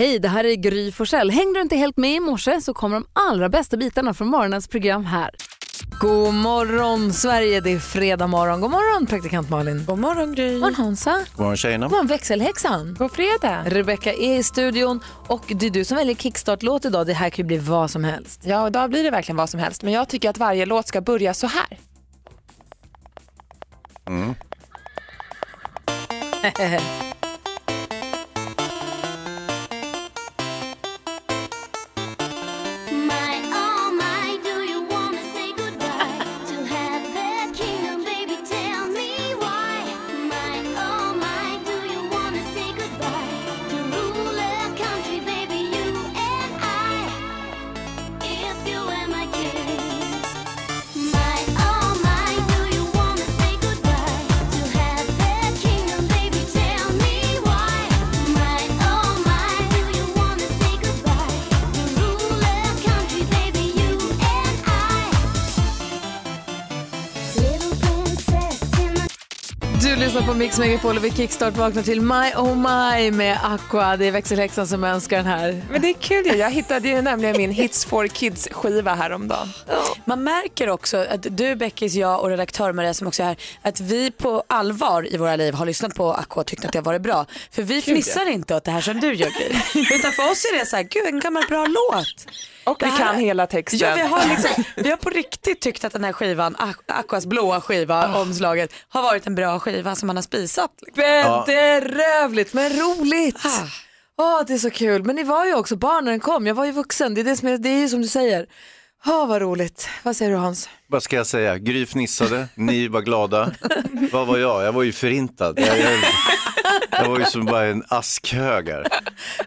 Hej, det här är Gry Forssell. Hängde du inte helt med i morse så kommer de allra bästa bitarna från morgonens program här. God morgon Sverige, det är fredag morgon. God morgon praktikant Malin. God morgon Gry. God morgon Hansa. God morgon tjejerna. God morgon växelhäxan. God fredag. Rebecka är i studion och det är du som väljer kickstart-låt idag. Det här kan ju bli vad som helst. Ja, idag blir det verkligen vad som helst. Men jag tycker att varje låt ska börja så här. Mm. Mix Megapol och vi kickstart vaknar till My Oh My med Aqua. Det är växelhäxan som önskar den här. Men det är kul ju. Jag hittade ju nämligen min Hits for Kids-skiva häromdagen. Man märker också att du, Beckis, jag och redaktör Maria som också är här, att vi på allvar i våra liv har lyssnat på Aqua och tyckt att det har varit bra. För vi fnissar inte åt det här som du gör Gry. Utan för oss är det så här, gud en gammal bra låt. Och vi här- kan hela texten. Ja, vi, har liksom, vi har på riktigt tyckt att den här skivan, Aqu- Aquas blåa skiva, omslaget, har varit en bra skiva som man har spisat. Bedrövligt men roligt. Ah. Åh, det är så kul. Men ni var ju också barn när den kom. Jag var ju vuxen. Det är, det som är, det är ju som du säger. Åh, vad roligt. Vad säger du Hans? Vad ska jag säga? Gry fnissade, ni var glada. Vad var jag? Jag var ju förintad. Jag, jag, jag var ju som bara en askhög här.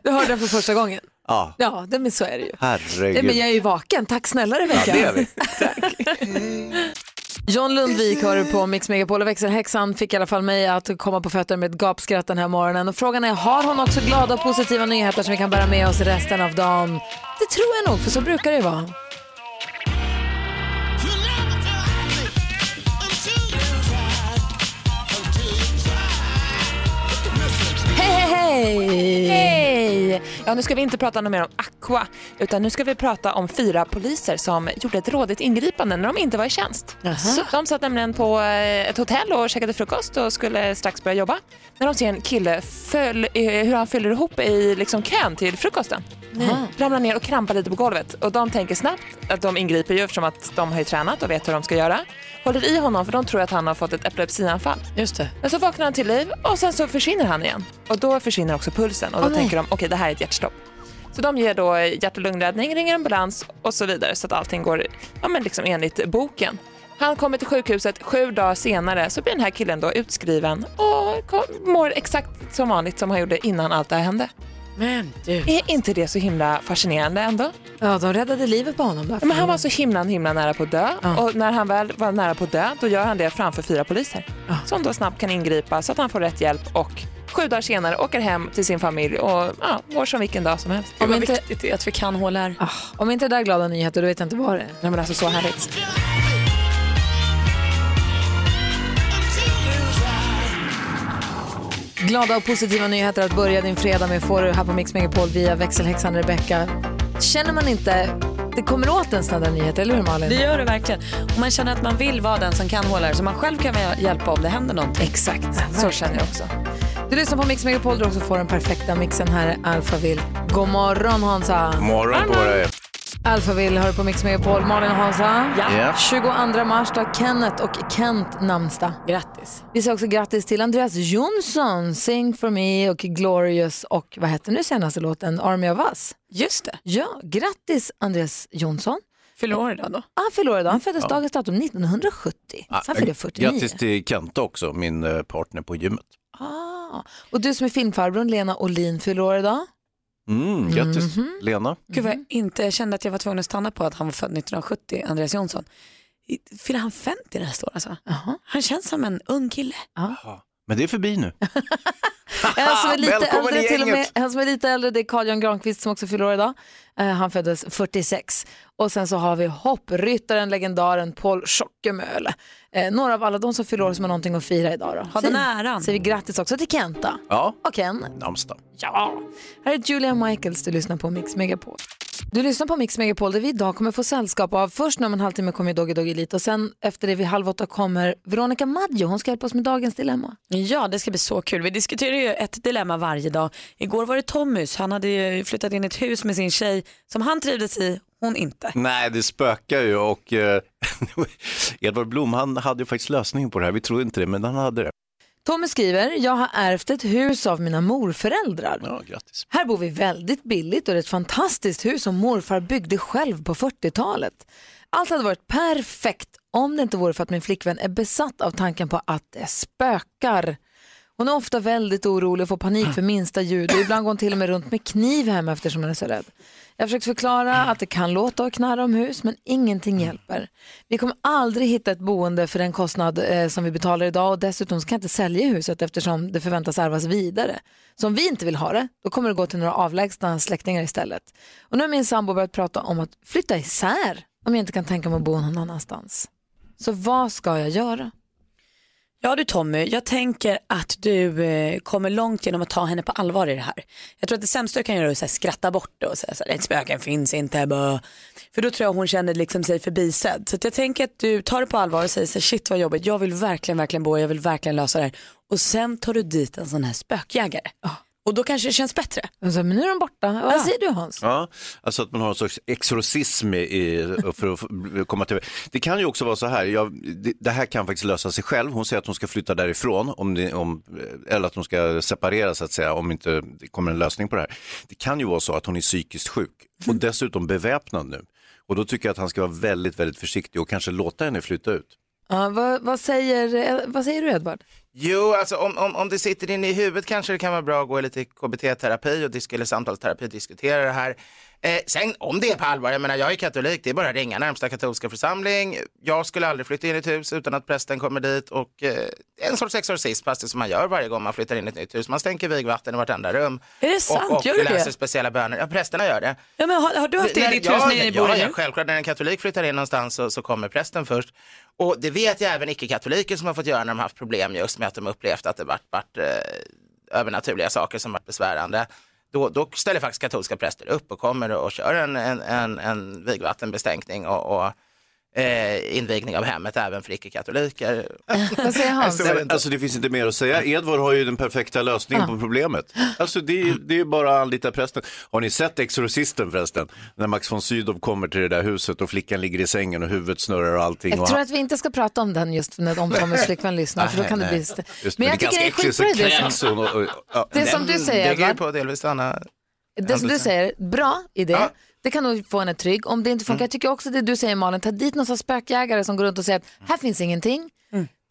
Du hörde den för första gången. Ja, Ja, det, men så är det ju. Nej, herregud. men jag är ju vaken. Tack snälla Ja, Rebecka. det är vi. John Lundvik hör du på Mix Megapol och växelhäxan fick i alla fall mig att komma på fötter med ett gapskratt den här morgonen. Och frågan är, har hon också glada och positiva nyheter som vi kan bära med oss resten av dagen? Det tror jag nog, för så brukar det vara. Hej, hej, hej! Hej! Ja, nu ska vi inte prata något mer om Aqua, utan nu ska vi prata om fyra poliser som gjorde ett rådigt ingripande när de inte var i tjänst. Så de satt nämligen på eh, ett hotell och käkade frukost och skulle strax börja jobba. När de ser en kille föll, eh, hur han fyller ihop i liksom kön till frukosten. Ramlar ner och krampar lite på golvet och de tänker snabbt att de ingriper ju eftersom att de har ju tränat och vet hur de ska göra. Håller i honom för de tror att han har fått ett epilepsianfall. Just det. Men så vaknar han till liv och sen så försvinner han igen. Och då försvinner också pulsen och då nej. tänker de okej det här är ett hjärtstopp. Så de ger då hjärt och lungräddning, ringer ambulans och så vidare så att allting går ja, men liksom enligt boken. Han kommer till sjukhuset, sju dagar senare så blir den här killen då utskriven och mår exakt som vanligt som han gjorde innan allt det här hände. Men du. Är inte det så himla fascinerande ändå? Ja, de räddade livet på honom. Där. Men han var så himla, himla nära på att dö Ja. och när han väl var nära på att dö då gör han det framför fyra poliser Ja. som då snabbt kan ingripa så att han får rätt hjälp och sju dagar senare åker hem till sin familj och ja, mår som vilken dag som helst. Vad inte- viktigt det är att vi kan HLR. Ah, om inte det där är glada nyheter, då vet jag inte vad det är. Nej, men alltså så härligt. Glada och positiva nyheter att börja din fredag med får du här på Mix Megapol via växelhäxan Rebecca. Känner man inte, det kommer åt en sådana där nyheter, eller hur Malin? Det gör det verkligen. Och man känner att man vill vara den som kan HLR så man själv kan hjälpa om det händer någonting. Exakt. Så känner jag också. Du lyssnar på Mix Megapol du också får den perfekta mixen. Här är Alphaville. God morgon Hansa. Morgon på er. Alphaville hör på Mix Megapol. Malin och Hansa. Ja. 22 mars då har Kenneth och Kent namnsdag. Grattis. Vi säger också grattis till Andreas Jonsson, Sing for me och Glorious och vad hette nu senaste låten, Army of Us. Just det. Ja, grattis Andreas Jonsson. Fyller år idag då. Han fyller år idag, han föddes dagens datum 1970. Så han fyller 49. Grattis till Kenta också, min eh, partner på gymmet. Ah. Och du som är filmfarbrorn, Lena Olin, fyller år idag. Mm, grattis Mhm. Lena. Gud vad jag inte jag kände att jag var tvungen att stanna på att han var född 1970, Andreas Jonsson. Fyller han 50 nästa år alltså? Jaha. Han känns som en ung kille. Ja. Men det är förbi nu. En som är lite Välkommen äldre till och med, en som är lite äldre det är Carl Jan Granqvist som också fyller år idag. Eh, han föddes 46. Och sen så har vi hoppryttaren, legendaren Paul Schockemöhle. Eh, några av alla de som fyller år som har någonting att fira idag. Då. Ha den äran. Säger vi grattis också till Kenta. Ja, Och Ken. namnsdag. Ja. Här är Julia Michaels, du lyssnar på Mix Megapol. Du lyssnar på Mix Megapol där vi idag kommer få sällskap av, först om en halvtimme kommer ju Doggy Doggy Elite och sen efter det vid halv åtta kommer Veronica Maggio, hon ska hjälpa oss med dagens dilemma. Ja, det ska bli så kul. Vi diskuterar ju ett dilemma varje dag. Igår var det Tommys. Han hade ju flyttat in i ett hus med sin tjej som han trivdes i, hon inte. Nej, det spökar ju och eh, Edvard Blom han hade ju faktiskt lösningen på det här. Vi trodde inte det, men han hade det. Tommy skriver, jag har ärvt ett hus av mina morföräldrar. Ja, grattis. Här bor vi väldigt billigt och det är ett fantastiskt hus som morfar byggde själv på 40-talet. Allt hade varit perfekt om det inte vore för att min flickvän är besatt av tanken på att det spökar. Hon är ofta väldigt orolig och får panik för minsta ljud och ibland går hon till och med runt med kniv hemma eftersom hon är så rädd. Jag har försökt förklara att det kan låta och knarra om hus men ingenting hjälper. Vi kommer aldrig hitta ett boende för den kostnad eh, som vi betalar idag och dessutom så kan jag inte sälja huset eftersom det förväntas ärvas vidare. Så om vi inte vill ha det, då kommer det gå till några avlägsna släktingar istället. Och nu har min sambo börjat prata om att flytta isär om jag inte kan tänka mig att bo någon annanstans. Så vad ska jag göra? Ja du Tommy, jag tänker att du eh, kommer långt genom att ta henne på allvar i det här. Jag tror att det sämsta du kan göra är att så här, skratta bort det och säga att spöken finns inte. Bö. För då tror jag hon känner liksom sig förbisedd. Så att jag tänker att du tar det på allvar och säger så här, shit vad jobbigt, jag vill verkligen, verkligen bo, jag vill verkligen lösa det här. Och sen tar du dit en sån här spökjägare. Och då kanske det känns bättre. Och så, men nu är de borta. Vad säger du Hans? Ja, alltså att man har en sorts exorcism i, för att komma till... Det kan ju också vara så här, jag, det, det här kan faktiskt lösa sig själv. Hon säger att hon ska flytta därifrån, om det, om, eller att hon ska separera så att säga, om inte det kommer en lösning på det här. Det kan ju vara så att hon är psykiskt sjuk och dessutom beväpnad nu. Och då tycker jag att han ska vara väldigt, väldigt försiktig och kanske låta henne flytta ut. Ja, vad, vad, säger, eh, vad säger du Edvard? Jo, alltså om, om, om det sitter inne i huvudet kanske det kan vara bra att gå i lite KBT-terapi och disk eller samtalsterapi och diskutera det här. Eh, sen om det är på allvar, jag menar jag är katolik, det är bara att ringa närmsta katolska församling. Jag skulle aldrig flytta in i ett hus utan att prästen kommer dit och eh, en sorts exorcism, fast det som man gör varje gång man flyttar in i ett nytt hus. Man stänker vigvatten i vartenda rum. Är det sant? Och, och Gör du läser det? speciella böner. Ja, prästerna gör det. Ja, men har, har du haft det i När- ditt ja, hus när ni bor ja, ja, självklart. När en katolik flyttar in någonstans så, så kommer prästen först. Och det vet jag även icke-katoliker som har fått göra när de haft problem just med att de upplevt att det varit, varit eh, övernaturliga saker som varit besvärande. Då, då ställer faktiskt katolska präster upp och kommer och kör en, en, en, en vigvattenbestänkning och, och eh, invigning av hemmet även för icke-katoliker. Vad säger Hans? Så- Nej, men, alltså det finns inte mer att säga. Edvard har ju den perfekta lösningen på problemet. Alltså det, är- det är bara att anlita prästen. Har ni sett Exorcisten förresten? När Max von Sydow kommer till det där huset och flickan ligger i sängen och huvudet snurrar och allting. Jag och tror han- att vi inte ska prata om den just när om Tommys flickvän lyssnar för då kan det bli... st- Just, Men jag det är tycker det är ganska äckligt, så skitbra idé. kräks hon och- och- ja. Det som du säger ju Edvard, på delvis Anna. det som du säger, bra idé. Ja. Det kan nog få henne trygg. Om det inte funkar, jag tycker också det du säger Malin, ta dit någon spökjägare som går runt och säger att här finns ingenting.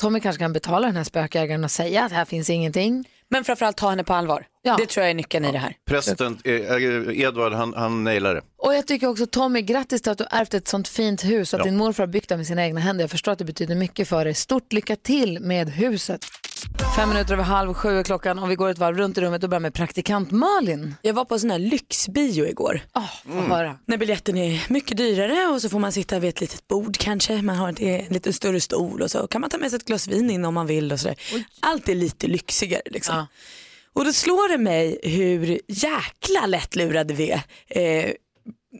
Tommy kanske kan betala den här spökjägaren och säga att här finns ingenting. Men framförallt ta henne på allvar. Ja. Det tror jag är nyckeln i det här. Prästen, eh, eh, Edvard, han, han nailar det. Och jag tycker också Tommy, grattis till att du har ärvt ett sånt fint hus och att din morfar har byggt det med sina egna händer. Jag förstår att det betyder mycket för dig. Stort lycka till med huset. Fem minuter över halv sju är klockan och vi går ett varv runt i rummet och börjar med praktikant Malin. Jag var på en sån här lyxbio igår. Oh, få höra. När biljetten är mycket dyrare och så får man sitta vid ett litet bord kanske. Man har en, en lite större stol och så kan man ta med sig ett glas vin in om man vill och sådär. Allt är lite lyxigare liksom. Ja. Och då slår det mig hur jäkla lättlurade vi är. Eh,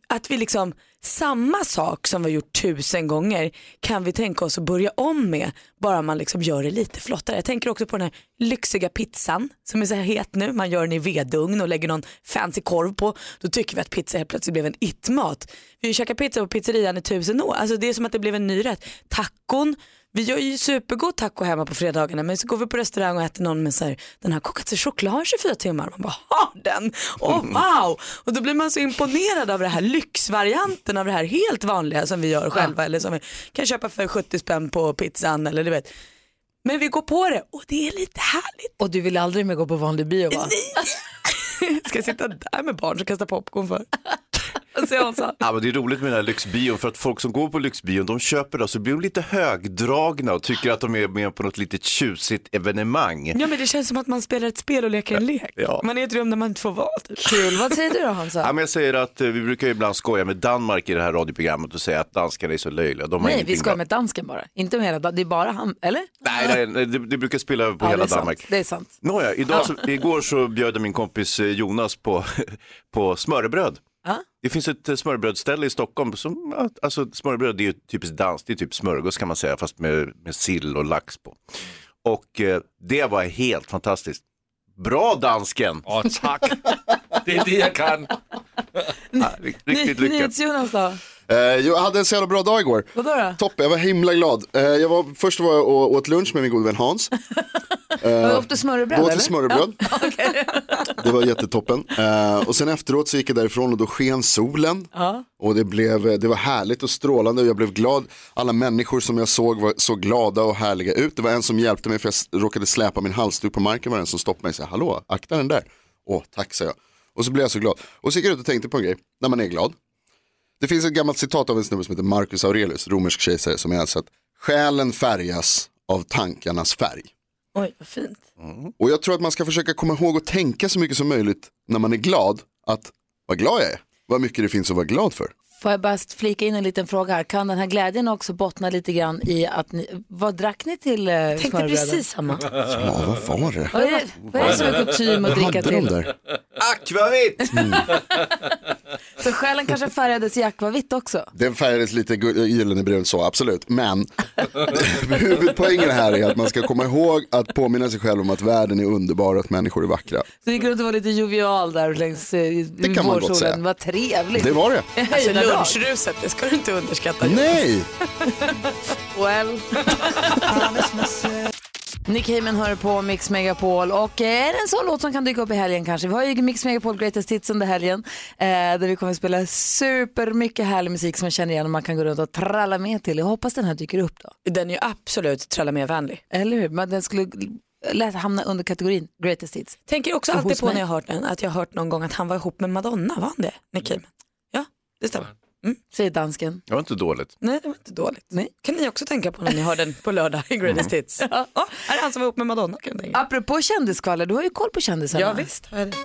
att vi liksom, samma sak som vi har gjort tusen gånger kan vi tänka oss att börja om med bara man liksom gör det lite flottare. Jag tänker också på den här lyxiga pizzan som är så här het nu. Man gör den i vedugn och lägger någon fancy korv på. Då tycker vi att pizza helt plötsligt blev en it-mat. Vi har ju käkat pizza på pizzerian i tusen år. Alltså det är som att det blev en ny rätt. Tacon, vi gör ju supergod taco hemma på fredagarna men så går vi på restaurang och äter någon med så här, den har kokats i choklad i 24 timmar. Man bara, har den? Åh wow! Och då blir man så imponerad av det här lyxvarianten av det här helt vanliga som vi gör själva eller som vi kan köpa för 70 spänn på pizzan eller du vet. Men vi går på det och det är lite härligt. Och du vill aldrig mer gå på vanlig bio va? Ska jag sitta där med barn som kastar popcorn för? Ja, men det är roligt med den här lyxbion för att folk som går på lyxbion de köper det och så blir de lite högdragna och tycker att de är med på något litet tjusigt evenemang. Ja men det känns som att man spelar ett spel och leker en lek. Ja. Man är i ett rum där man inte får vara. Typ. Kul. Vad säger du då Hansa? Ja, men jag säger att eh, vi brukar ju ibland skoja med Danmark i det här radioprogrammet och säga att danskarna är så löjliga. De har Nej, vi ingenting skojar bra. med dansken bara. Inte med hela Dan- Det är bara han, eller? Nej, nej, nej det, det brukar spela över på Ja, hela det är Danmark. Sant. Det är sant. Nåja, idag så, igår så bjöd jag min kompis eh, Jonas på, på smörrebröd. Ja. Det finns ett eh, smörrebrödsställe i Stockholm som, ja, alltså smörrebröd det är ju typiskt dans, det är typ smörgås kan man säga, fast med, med sill och lax på. Och eh, det var helt fantastiskt. Bra dansken! Åh, tack. Det är det jag kan. Ja, ri- riktigt lyckat. NyhetsJonas då? Eh, jag hade en så jävla bra dag igår. Vadå då? Toppen, jag var himla glad. Eh, jag var, först var jag och åt lunch med min gode vän Hans. Uh, åt du smörrebröd Då åt vi smörrebröd. Det var jättetoppen. Eh, och sen efteråt så gick jag därifrån och då sken solen. Och det, blev, det var härligt och strålande och jag blev glad. Alla människor som jag såg var så glada och härliga ut. Det var en som hjälpte mig för jag råkade släpa min halsduk på marken. var det en som stoppade mig och sa hallå, akta den där. Åh, tack sa jag. Och så blev jag så glad. Och så gick jag ut och tänkte på en grej, när man är glad. Det finns ett gammalt citat av en snubbe som heter Marcus Aurelius, romersk kejsare, som är alltså att själen färgas av tankarnas färg. Oj vad fint. Och jag tror att man ska försöka komma ihåg och tänka så mycket som möjligt när man är glad, att vad glad jag är, vad mycket det finns att vara glad för. Får jag bara flika in en liten fråga här. Kan den här glädjen också bottna lite grann i att ni, vad drack ni till eh, Tänkte smörrebröden? precis samma. Ja, vad var det? Vad är, vad är det som är kutym att dricka till? Akvavit! Så själen kanske färgades i akvavitt också? Den färgades lite gu- gyllene brun så, absolut. Men huvudpoängen här är att man ska komma ihåg att påminna sig själv om att världen är underbar och att människor är vackra. Så det gick runt och var lite jovial där längs eh, kan man gott säga. Vad trevligt. Det var det. Alltså lunchruset, det ska du inte underskatta. Nej! Well. Nick Heyman hör på Mix Megapol och eh, är det en sån låt som kan dyka upp i helgen kanske? Vi har ju Mix Megapol Greatest Hits under helgen eh, där vi kommer att spela supermycket härlig musik som man känner igen och man kan gå runt och tralla med till. Jag hoppas den här dyker upp då. Den är ju absolut tralla med vänlig. Eller hur? Men den skulle lätt hamna under kategorin Greatest Hits. Tänker också alltid på mig. när jag hört den att jag har hört någon gång att han var ihop med Madonna, var han det? Nick Cayman? Ja, det stämmer. Säger dansken. Det var inte dåligt. Nej, det var inte dåligt. Nej. kan ni också tänka på när ni hör den på lördag i Greatest Hits. Ja, här är han som var ihop med Madonna kan jag tänka. Apropå kändisskvaller, du har ju koll på kändisarna. Ja visst har jag det.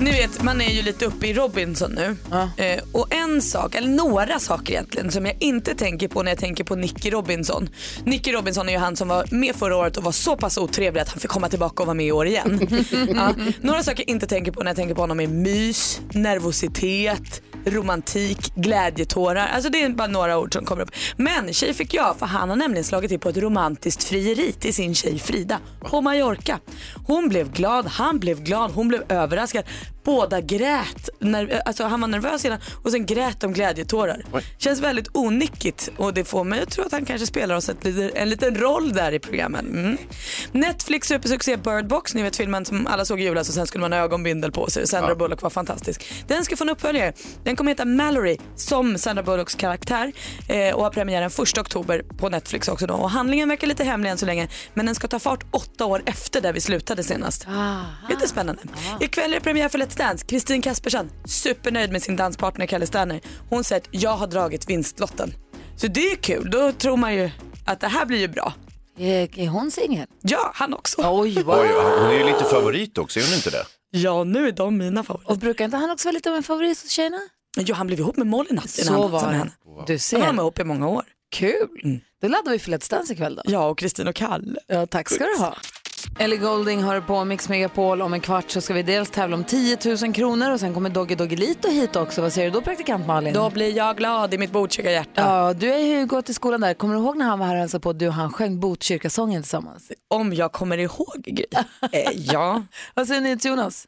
Ni vet, man är ju lite uppe i Robinson nu. Eh, och en sak, eller några saker egentligen, som jag inte tänker på när jag tänker på Nicky Robinson. Nicky Robinson är ju han som var med förra året och var så pass otrevlig att han fick komma tillbaka och vara med i år igen. ja. Några saker jag inte tänker på när jag tänker på honom är mys, nervositet, romantik, glädjetårar. Alltså det är bara några ord som kommer upp. Men tjej fick jag, för han har nämligen slagit till på ett romantiskt frieri till sin tjej Frida på Mallorca. Hon blev glad, han blev glad, hon blev överraskad. Båda grät. Ner- alltså han var nervös innan och sen grät de glädjetårar. Känns väldigt onyckigt och det får mig att tro att han kanske spelar oss ett, en liten roll där i programmen. Mm. Netflix supersuccé Bird Box, ni vet filmen som alla såg i julas och sen skulle man ha ögonbindel på sig. Sandra Bullock var fantastisk. Den ska få en uppföljare. Den kommer heta Mallory som Sandra Bullocks karaktär eh, och har premiären 1 oktober på Netflix också då. Och handlingen verkar lite hemlig än så länge men den ska ta fart åtta år efter där vi slutade senast. Lite spännande. Ikväll är det premiär för Let's Dance. Kristin Kaspersen, supernöjd med sin danspartner Kalle Sterner. Hon säger att jag har dragit vinstlotten. Så det är kul, då tror man ju att det här blir ju bra. Är, är hon singel? Ja, han också. Oj, vad... Oj, hon är ju lite favorit också, är hon inte det? Ja, nu är de mina favoriter. Och brukar inte han också vara lite av en favorit hos tjejerna? Jo, han blev ihop med Molly natt innan Så han var med henne. Du Han var ser. med ihop i många år. Kul. Då laddar vi för Let's Dance ikväll då. Ja, och Kristin och Kalle. Ja, tack ska du ha. Ellie Golding har på Mix Megapol. Om en kvart så ska vi dels tävla om 10 000 kronor och sen kommer Doggy Doggelito hit också. Vad säger du då praktikant Malin? Då blir jag glad i mitt Botkyrka hjärta. Ja, du är ju gått till skolan där. Kommer du ihåg när han var här och hälsade på? Du och han sjöng Botkyrkasången tillsammans. Om jag kommer ihåg Gry. eh, ja. Vad säger ni till Jonas?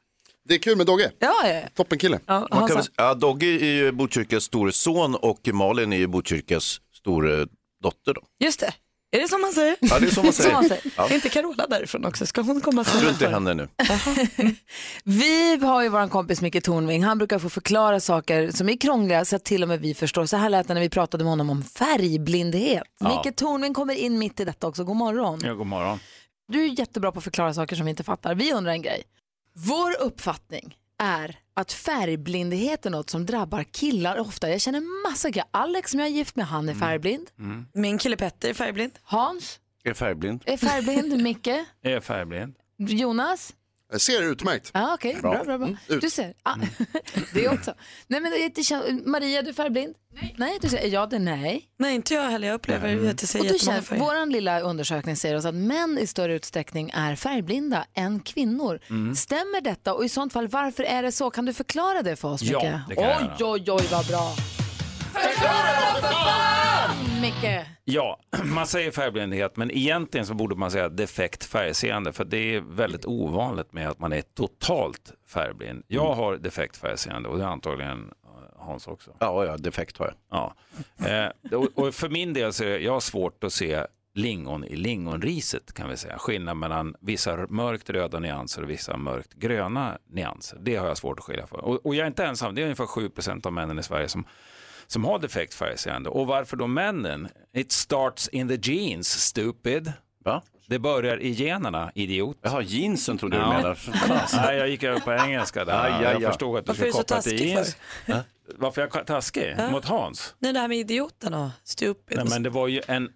Det är kul med Dogge, Ja, ja. toppen kille. ja Man kan Hansa. väl, ja, Dogge är ju Botkyrkas store son och Malin är ju Botkyrkas store dotter. Då. Just det. Är det som man säger? Ja, det är så man Som man säger. säger. Ja. Är inte Carola därifrån också? Ska hon komma tror inte för? henne nu. Vi har ju vår kompis Micke Tornving. Han brukar få förklara saker som är krångliga så att till och med vi förstår. Så här lät det när vi pratade med honom om färgblindhet. Micke Tornving kommer in mitt i detta också. God morgon. Ja, god morgon. Du är jättebra på att förklara saker som vi inte fattar. Vi undrar en grej. Vår uppfattning är att färgblindhet är något som drabbar killar ofta. Jag känner massa killar. Alex som jag är gift med, han är färgblind. Min kille Petter är färgblind. Hans Är färgblind. är färgblind. Micke? Är färgblind. Jonas? Jag ser utmärkt. Ja, okej. Bra, bra, bra. Du ser. Ah, det också. Nej, men det kän- Maria, du är färgblind? Nej. Nej, du säger ja, det är nej. Nej, inte jag heller. Jag upplever att jag ser Och du känner, färger. vår lilla undersökning säger oss att män i större utsträckning är färgblinda än kvinnor. Mm. Stämmer detta och i sånt fall varför är det så? Kan du förklara det för oss Ja, Micke? det kan jag oj, oj, oj vad bra. Förklara det för fan Micke. Ja, man säger färgblindhet, men egentligen så borde man säga defekt färgseende, för det är väldigt ovanligt med att man är totalt färgblind. Jag har defekt färgseende och det är antagligen eh, Hans också. Ja, ja, defekt har jag. Ja. Eh, och, och för min del så är jag har svårt att se lingon i lingonriset kan vi säga. Skillnad mellan vissa mörkt röda nyanser och vissa mörkt gröna nyanser. Det har jag svårt att skilja för. Och, och jag är inte ensam, det är ungefär 7 av männen i Sverige som som har defekt färgseende. Och varför då männen? It starts in the genes, stupid. Va? Det börjar i generna, idiot. Jaha, jeansen trodde du Ja. menade. Nej, jag gick över på engelska där. Aj, aj, aj. Jag förstod att du Varför är skulle du så koppla till taskig jeans. Varför är jag taskig? Mot Hans? Nej, det här med idioten och stupid. Nej, men det var ju en...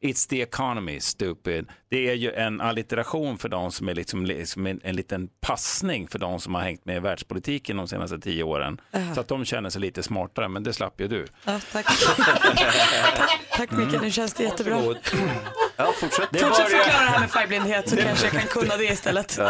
It's the economy, stupid. Det är ju en allitteration för de som är liksom, liksom en, en liten passning för de som har hängt med i världspolitiken de senaste tio åren. Så att de känner sig lite smartare, men det slapp ju du. Ja, tack. tack Micke, nu känns det jättebra. Varsågod. Ja, fortsätt. Det Fortsätt börjar, förklara det här med färgblindhet så kanske jag kan kunna det istället.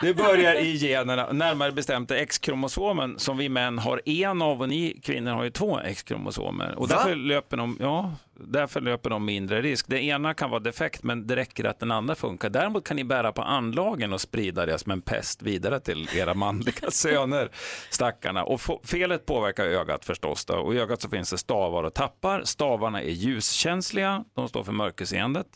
det börjar i generna, närmare bestämt X-kromosomen som vi män har en av och ni kvinnor har ju två X-kromosomer. Och därför löper, de, ja, därför löper de mindre risk. Det ena kan vara defekt men det räcker att den andra funkar. Däremot kan ni bära på anlagen och sprida det som en pest vidare till era manliga söner, stackarna. Och felet påverkar ögat förstås. Då. Och i ögat så finns det stavar och tappar. Stavarna är ljuskänsliga, de står för mörkerseendet.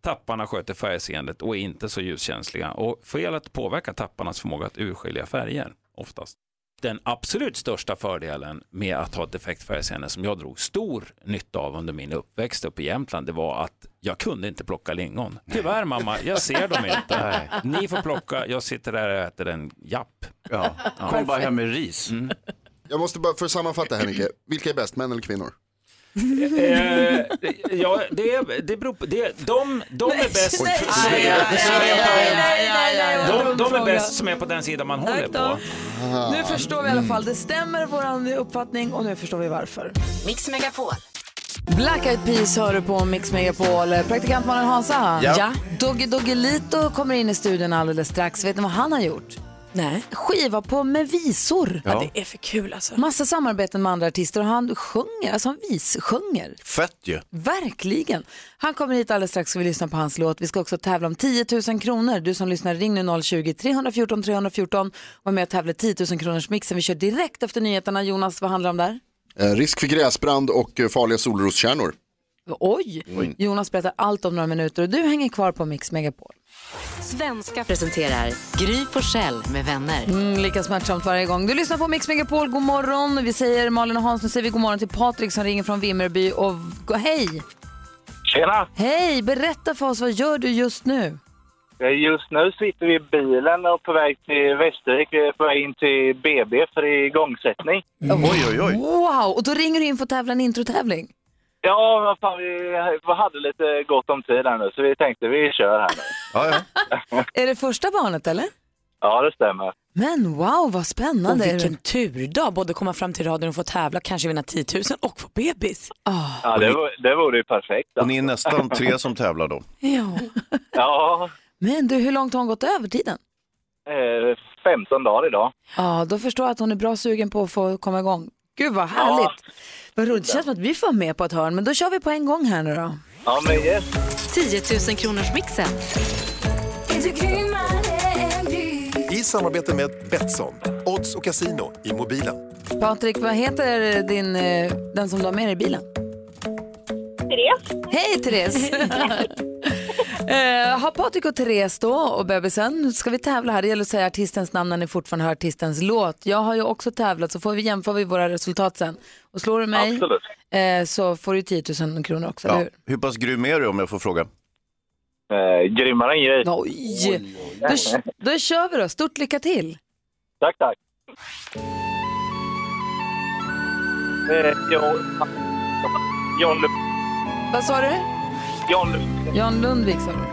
Tapparna sköter färgseendet och är inte så ljuskänsliga. Och felet påverkar tapparnas förmåga att urskilja färger oftast. Den absolut största fördelen med att ha ett defekt färgseende som jag drog stor nytta av under min uppväxt uppe i Jämtland, det var att jag kunde inte plocka lingon. Tyvärr mamma, jag ser dem inte. Ni får plocka, jag sitter där och äter en japp. Ja. Kom bara hem med ris. Jag måste bara, för att sammanfatta Henrike, vilka är bäst, män eller kvinnor? Eh, ja, det, det beror på, det, de, de är bäst som är de är bäst som är på den sida man håller på. Nu förstår vi i alla fall, det stämmer vår uppfattning och nu förstår vi varför. Mix Megapol. Black Eyed Peas hör du på Mix Megapol. Praktikant Malin Hansa. Ja. Doggy Doggelito kommer in i studion alldeles strax. Vet ni vad han har gjort? Nej. Skiva på med visor. Ja. Det är för kul alltså. Massa samarbeten med andra artister och han sjunger, alltså han vissjunger. Fett ju. Verkligen. Han kommer hit alldeles strax och vi lyssnar på hans låt. Vi ska också tävla om 10 000 kronor. Du som lyssnar, ring nu 020-314 314 och var med och tävla i 10 000 kronors mixen. Vi kör direkt efter nyheterna. Jonas, vad handlar det om där? Eh, risk för gräsbrand och eh, farliga solroskärnor. Oj! Jonas berättar allt om några minuter och du hänger kvar på Mix Megapol. Svenska presenterar Gry Forssell med vänner. Mm, lika smärtsamt varje gång. Du lyssnar på Mix Megapol, god morgon. Vi säger Malin och Hans, nu säger vi god morgon till Patrik som ringer från Vimmerby och hej! Tjena! Hej, berätta för oss, vad gör du just nu? Eh, Just nu sitter vi i bilen och på väg till Västervik. Vi är på väg in till BB för igångsättning. Oj, oj, oj. Wow, och då ringer du in för att tävla en introtävling. Ja, vad fan, vi vi hade lite gott om tid här nu så vi tänkte vi kör här nu. Ja, ja. Är det första barnet eller? Ja, det stämmer. Men wow, vad Och spännande. vilken turdag, både komma fram till radion och få tävla, kanske vinna 10 000 och få bebis. Ah, Ja, det, var- det vore ju perfekt. Och ni är nästan tre som tävlar då. ja. Ja, Men du, hur långt har hon gått över tiden? eh, 15 dagar idag. Ja, då förstår jag att hon är bra sugen på att få komma igång. Gud vad härligt. Vad roligt, det känns som att vi får med på ett hörn, men då kör vi på en gång här nu då. Ja, men yes. 10 000 kronors mixen. I samarbete med Betsson, odds och casino i mobilen. Patrik, vad heter din, eh, den som du har med dig i bilen? Therese. Hej Therese! Eh, har Patrik och Therese då och bebisen, ska vi tävla här? Det gäller att säga artistens namn när ni fortfarande hör artistens låt. Jag har ju också tävlat så får vi jämföra vi våra resultat sen. Och slår du mig Absolut. eh, så får du 10 000 kronor också, eller Ja. hur? Hur pass grym är du om jag får fråga? Eh, grymmare än grej. Oj! Då, då kör vi då, stort lycka till! Tack, tack. Eh, John, John, Vad sa du? John Lu- Jan Lundvik sa du.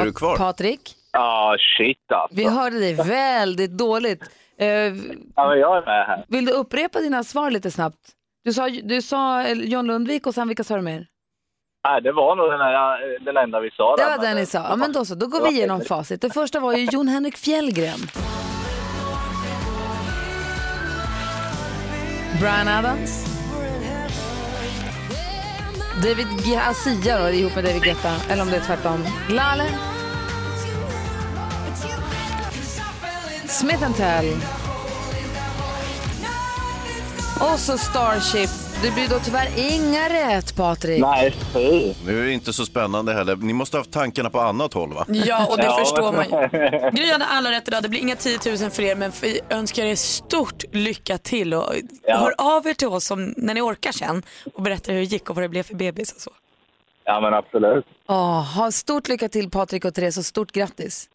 Är du kvar? Patrik, Ja, shit alltså. vi hörde dig väldigt dåligt. Eh, Ja, men jag är med här. vill du upprepa dina svar lite snabbt? Du sa, du sa eh, John Lundvik och sen vilka sa du mer? Nej, det var nog den, här, den enda vi sa. Det där, var den ni sa. Ja, men då så, då går vi igenom facit. Det första var ju Jon Henrik Fjällgren. Brian Adams. David G- då, ihop med David Guetta. Eller om det är tvärtom. Lale. Smith Tell. Och så Starship. Det blir då tyvärr inga rätt, Patrik. Nej, fy. Nu är det inte så spännande heller. Ni måste ha haft tankarna på annat håll va? Ja, och det Ja, förstår men- man ju. Gry hade alla rätt idag. Det blir inga 10 000 för er, men vi önskar er stort lycka till. Och Ja. Hör av er till oss om, när ni orkar sen och berätta hur det gick och vad det blev för bebis och så. Ja, men absolut. Åh, ha stort lycka till Patrik och Therese och stort grattis.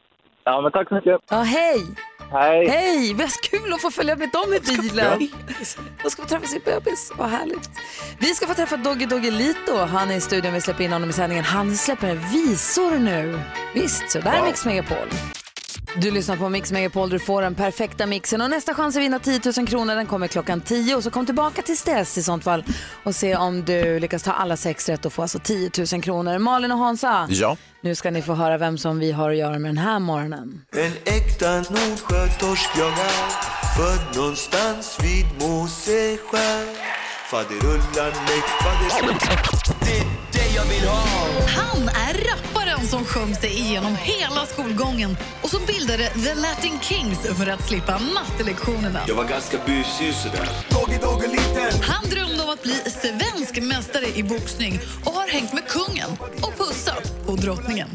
Ja, men tack så mycket. Ja, hej! Hej. Hej! Vad kul att få följa med dem i bilen. De ska få träffa sin bebis, vad härligt. Vi ska få träffa Doggy Doggelito. Han är i studion, vi släpper in honom i sändningen. Han släpper visor nu. Visst, så där är Mix Megapol. Du lyssnar på Mix Megapol, du får den perfekta mixen och nästa chans att vinna 10 000 kronor den kommer klockan 10 så kom tillbaka till dess i sånt fall och se om du lyckas ta alla sex rätt och få alltså 10 000 kronor. Malin och Hansa, Ja. nu ska ni få höra vem som vi har att göra med den här morgonen. En äkta Nordsjötorsk jag är Född någonstans vid Moseskär Faderullan mig, fader... Det är det jag vill ha Han är som sjöng sig igenom hela skolgången och som bildade The Latin Kings för att slippa mattelektionerna. Jag var ganska busig sådär Doggy, doggy, liten Han drömde om att bli svensk mästare i boxning och har hängt med kungen och pussat på drottningen.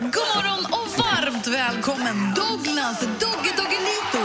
God morgon och varmt välkommen Douglas Dogge Doggelito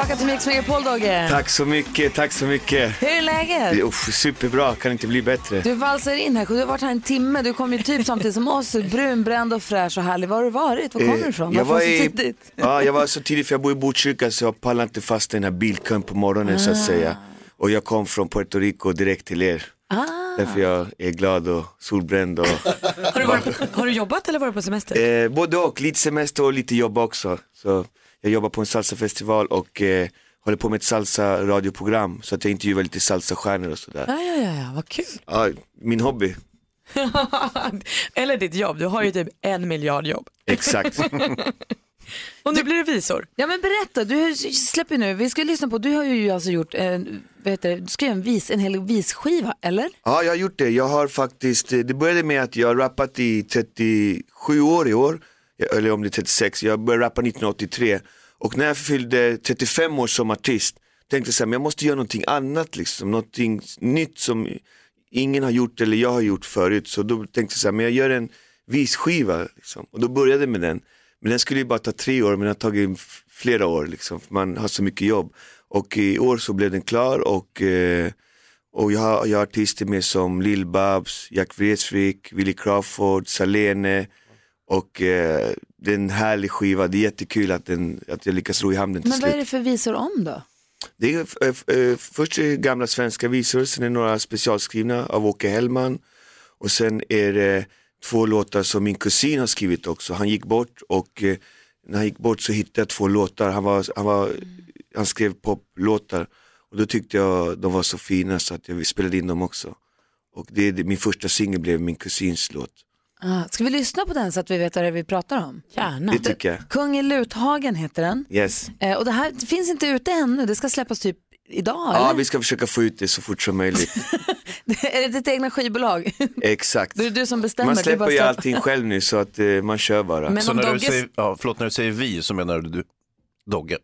tillbaka till Mix Megapol, Dogge. Tack så mycket, tack så mycket. Hur är läget? Uff, superbra, kan inte bli bättre. Du valsar in här, du har varit här en timme, du kom ju typ samtidigt som oss, brunbränd och fräsch och härlig. Var har du varit? Var kommer du ifrån? Eh, jag Varför var, så i, tidigt? ja, jag var så tidigt för jag bor i Botkyrka så jag pallar inte fast den här bilkön på morgonen så Ah. att säga. Och jag kom från Puerto Rico direkt till er. Ah. Därför jag är glad och solbränd. Och, Har du, varit på, har du jobbat eller varit på semester? eh, både och, lite semester och lite jobb också. Så jag jobbar på en salsafestival och eh, håller på med ett salsa-radioprogram så att jag intervjuar lite salsastjärnor och sådär. Ja, ja, ja, ja, vad kul. Ja, min hobby, eller ditt jobb, du har ju typ en miljard jobb. exakt. Och nu blir det visor. Ja men berätta, du släpper nu, vi ska lyssna på, du har ju alltså gjort, eh, vad heter det, du ska göra en, vis, en hel visskiva, eller? Ja, jag har gjort det. Jag har faktiskt, det började med att jag har rappat i 37 år i år, eller om det är 36, jag började rappa 1983 och när jag fyllde 35 år som artist tänkte jag så här, men jag måste göra någonting annat liksom, någonting nytt som ingen har gjort eller jag har gjort förut. Så då tänkte jag så här, men jag gör en visskiva liksom. och då började jag med den. Men den skulle ju bara ta tre år men den har tagit flera år liksom, för man har så mycket jobb. Och i år så blev den klar och eh, och jag har, jag har artister med som Lil Babs, Jack Vreeswijk, Willie Crawford, Salene och eh, det är en härlig skiva. Det är jättekul att, den, att jag lyckas ro i hamnen till Men vad slut. är det för visor om då? Det är eh, först är det gamla svenska visor, sen är det några specialskrivna av Åke Hellman och sen är det två låtar som min kusin har skrivit också. Han gick bort och eh, när han gick bort så hittade jag två låtar. Han, var, han, var, han skrev poplåtar och då tyckte jag de var så fina så att jag spelade in dem också. Och det, min första singel blev min kusins låt. Ah, ska vi lyssna på den så att vi vet vad det är vi pratar om? Gärna. Det tycker jag. Kung i Luthagen heter den. Yes. Eh, och det här det finns inte ute ännu, det ska släppas typ idag? Ja, eller? vi ska försöka få ut det så fort som möjligt. är det ditt egna skivbolag? Exakt. Det är du som bestämmer. Man du släpper ju allting själv nu så att eh, man kör bara. Men så när du, Dogge- säger, ja, förlåt, när du säger vi så menar du Dogge?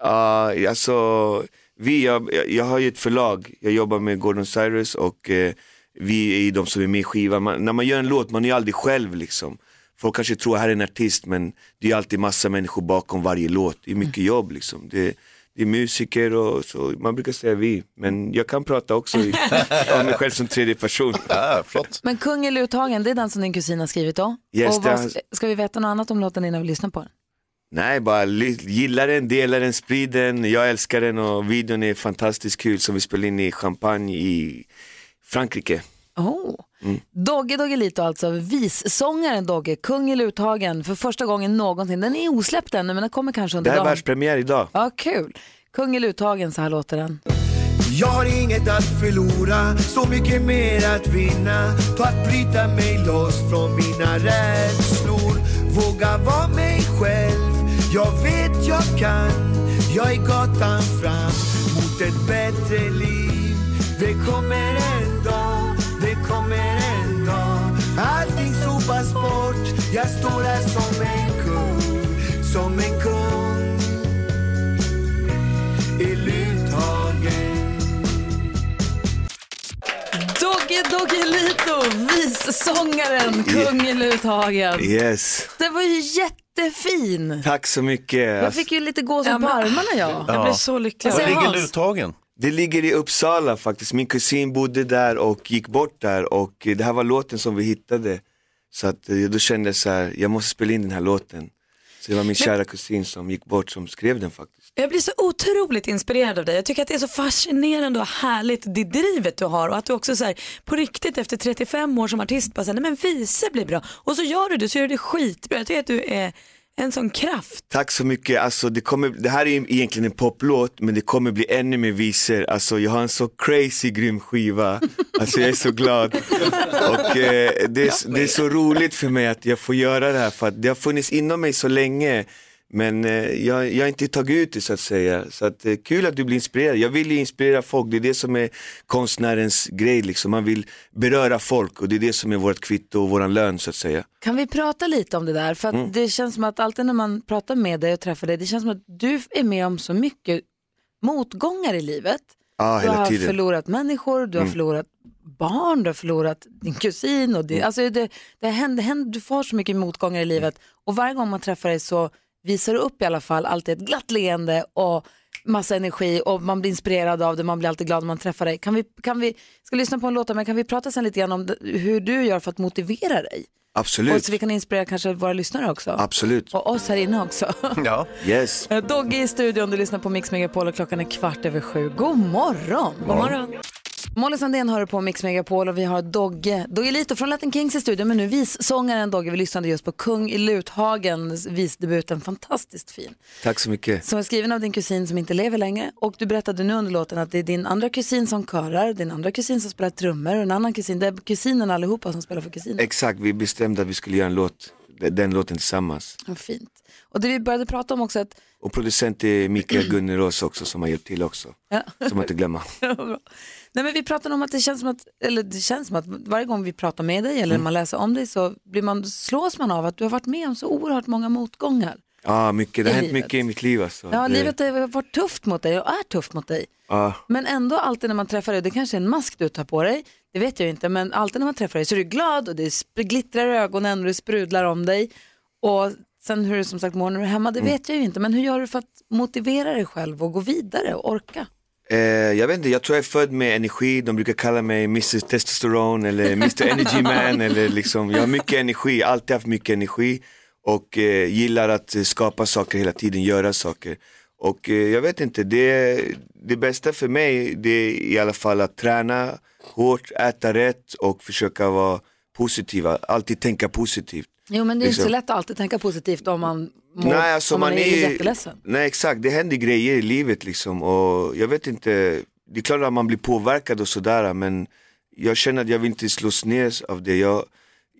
Ja, alltså vi, jag, jag- jag har ju ett förlag, jag jobbar med Gordon Cyrus och eh, vi är ju de som är med i skivan. Man, när man gör en låt, man är ju aldrig själv liksom. Folk kanske tror att här är en artist men det är alltid massa människor bakom varje låt. Det är mycket jobb liksom. Det, det är musiker och så, man brukar säga vi, men jag kan prata också i- om mig själv som tredje person. Ja, flott. Men Kung eller uttagen, det är den som din kusin har skrivit då? Yes, och vad, Ska vi veta något annat om låten innan vi lyssnar på den? Nej, bara gilla den, dela den, sprid den. Jag älskar den och videon är fantastiskt kul som vi spelade in i Champagne i Frankrike. Oh. Mm. Dogge Doggelito alltså, vissångaren Dogge, kung eller uttagen för första gången någonsin. Den är osläppt ännu men den kommer kanske Det under här är dagen. världspremiär idag. Ja, kul. Kung eller uttagen, så här låter den. Jag har inget att förlora, så mycket mer att vinna på att bryta mig loss från mina rädslor. Våga vara mig själv, jag vet jag kan. Jag är gatan fram mot ett bättre liv. Det kommer en dag, det kommer en dag. Allting sopas bort, jag står här som en kung, som en kung. I Luthagen. Dogge Doggelito, vissångaren, kung eller uttagen. Yes, Den var ju jättefin. tack så mycket. Jag fick ju lite gåshud på armarna jag. Jag blev så lycklig. Var ligger? Luthagen? Det ligger i Uppsala faktiskt. Min kusin bodde där och gick bort där och det här var låten som vi hittade. Så att eh, då kände jag så här, jag måste spela in den här låten. Så det var min kära kusin som gick bort som skrev den faktiskt. Jag blir så otroligt inspirerad av dig. Jag tycker att det är så fascinerande och härligt det drivet du har och att du också så här, på riktigt efter 35 år som artist bara säger, nej men visa blir bra och så gör du det så gör du det skitbra. Jag tycker att du är en sån kraft. Tack så mycket, alltså det, kommer, det här är egentligen en poplåt men det kommer bli ännu mer visor. Alltså jag har en så crazy grym skiva, alltså jag är så glad. Och eh, det, är, det är så roligt för mig att jag får göra det här för att det har funnits inom mig så länge. Men eh, jag, jag har inte tagit ut det så att säga. Så att, eh, kul att du blir inspirerad. Jag vill ju inspirera folk, det är det som är konstnärens grej liksom. Man vill beröra folk och det är det som är vårt kvitto och våran lön så att säga. Kan vi prata lite om det där? För att Mm. det känns som att alltid när man pratar med dig och träffar dig, det känns som att du är med om så mycket motgångar i livet. Ja, du har tiden. förlorat människor, du har Mm. förlorat barn, du har förlorat din kusin. Och det, Mm. alltså det, det händer, händer, du får så mycket motgångar i livet och varje gång man träffar dig så visar du upp i alla fall alltid ett glatt leende och massa energi och man blir inspirerad av det, man blir alltid glad när man träffar dig. Kan vi, kan vi ska lyssna på en låt, men kan vi prata sen lite grann om hur du gör för att motivera dig? Och Absolut, så vi kan inspirera kanske våra lyssnare också. absolut. Och oss här inne också. Ja. Yes. Dogge i studion, du lyssnar på Mix Megapol och klockan är kvart över sju. God morgon! God morgon. Molly Sandén hör på Mix Megapol och vi har Dogge, Dogge Lito från Latin Kings i studion, men nu vissångaren Dogge. Vi lyssnade just på Kung i Luthagens visdebuten, fantastiskt fin. Tack så mycket. Som är skriven av din kusin som inte lever längre och du berättade nu under låten att det är din andra kusin som körar, din andra kusin som spelar trummor och en annan kusin, det är kusinen allihopa som spelar för kusinen. Exakt, vi bestämde att vi skulle göra en låt, den låten tillsammans. Vad fint. Och det vi började prata om också att Och producent är Mikael Gunnerås också som har hjälpt till också. Ja. Som man inte glömma. Nej, men vi pratade om att det känns som att, eller det känns som att varje gång vi pratar med dig eller man läser om dig så blir man, slås man av att du har varit med om så oerhört många motgångar. Ja, mycket, det har hänt livet. mycket i mitt liv alltså. Ja, det, livet har varit tufft mot dig och är tufft mot dig. Ja, Men ändå alltid när man träffar dig, det kanske är en mask du tar på dig, det vet jag inte, men alltid när man träffar dig så är du glad och det glittrar i ögonen och det sprudlar om dig. Och sen hur du som sagt mår när du är hemma, det Mm. vet jag ju inte, men hur gör du för att motivera dig själv och gå vidare och orka? Eh, jag vet inte, jag tror jag är född med energi, de brukar kalla mig Mr Testosteron eller Mr Energy Man eller liksom, jag har mycket energi, alltid haft mycket energi och eh, gillar att eh, skapa saker hela tiden, göra saker. Och eh, jag vet inte, det, det bästa för mig det är i alla fall att träna hårt, äta rätt och försöka vara positiva, alltid tänka positivt. Jo men det är inte så Liksom. lätt att alltid tänka positivt om man, mår, Nej, alltså om man, man är, är jätteledsen. Nej exakt, det händer grejer i livet liksom och jag vet inte, det är klart att man blir påverkad och sådär men jag känner att jag vill inte slås ner av det. Jag,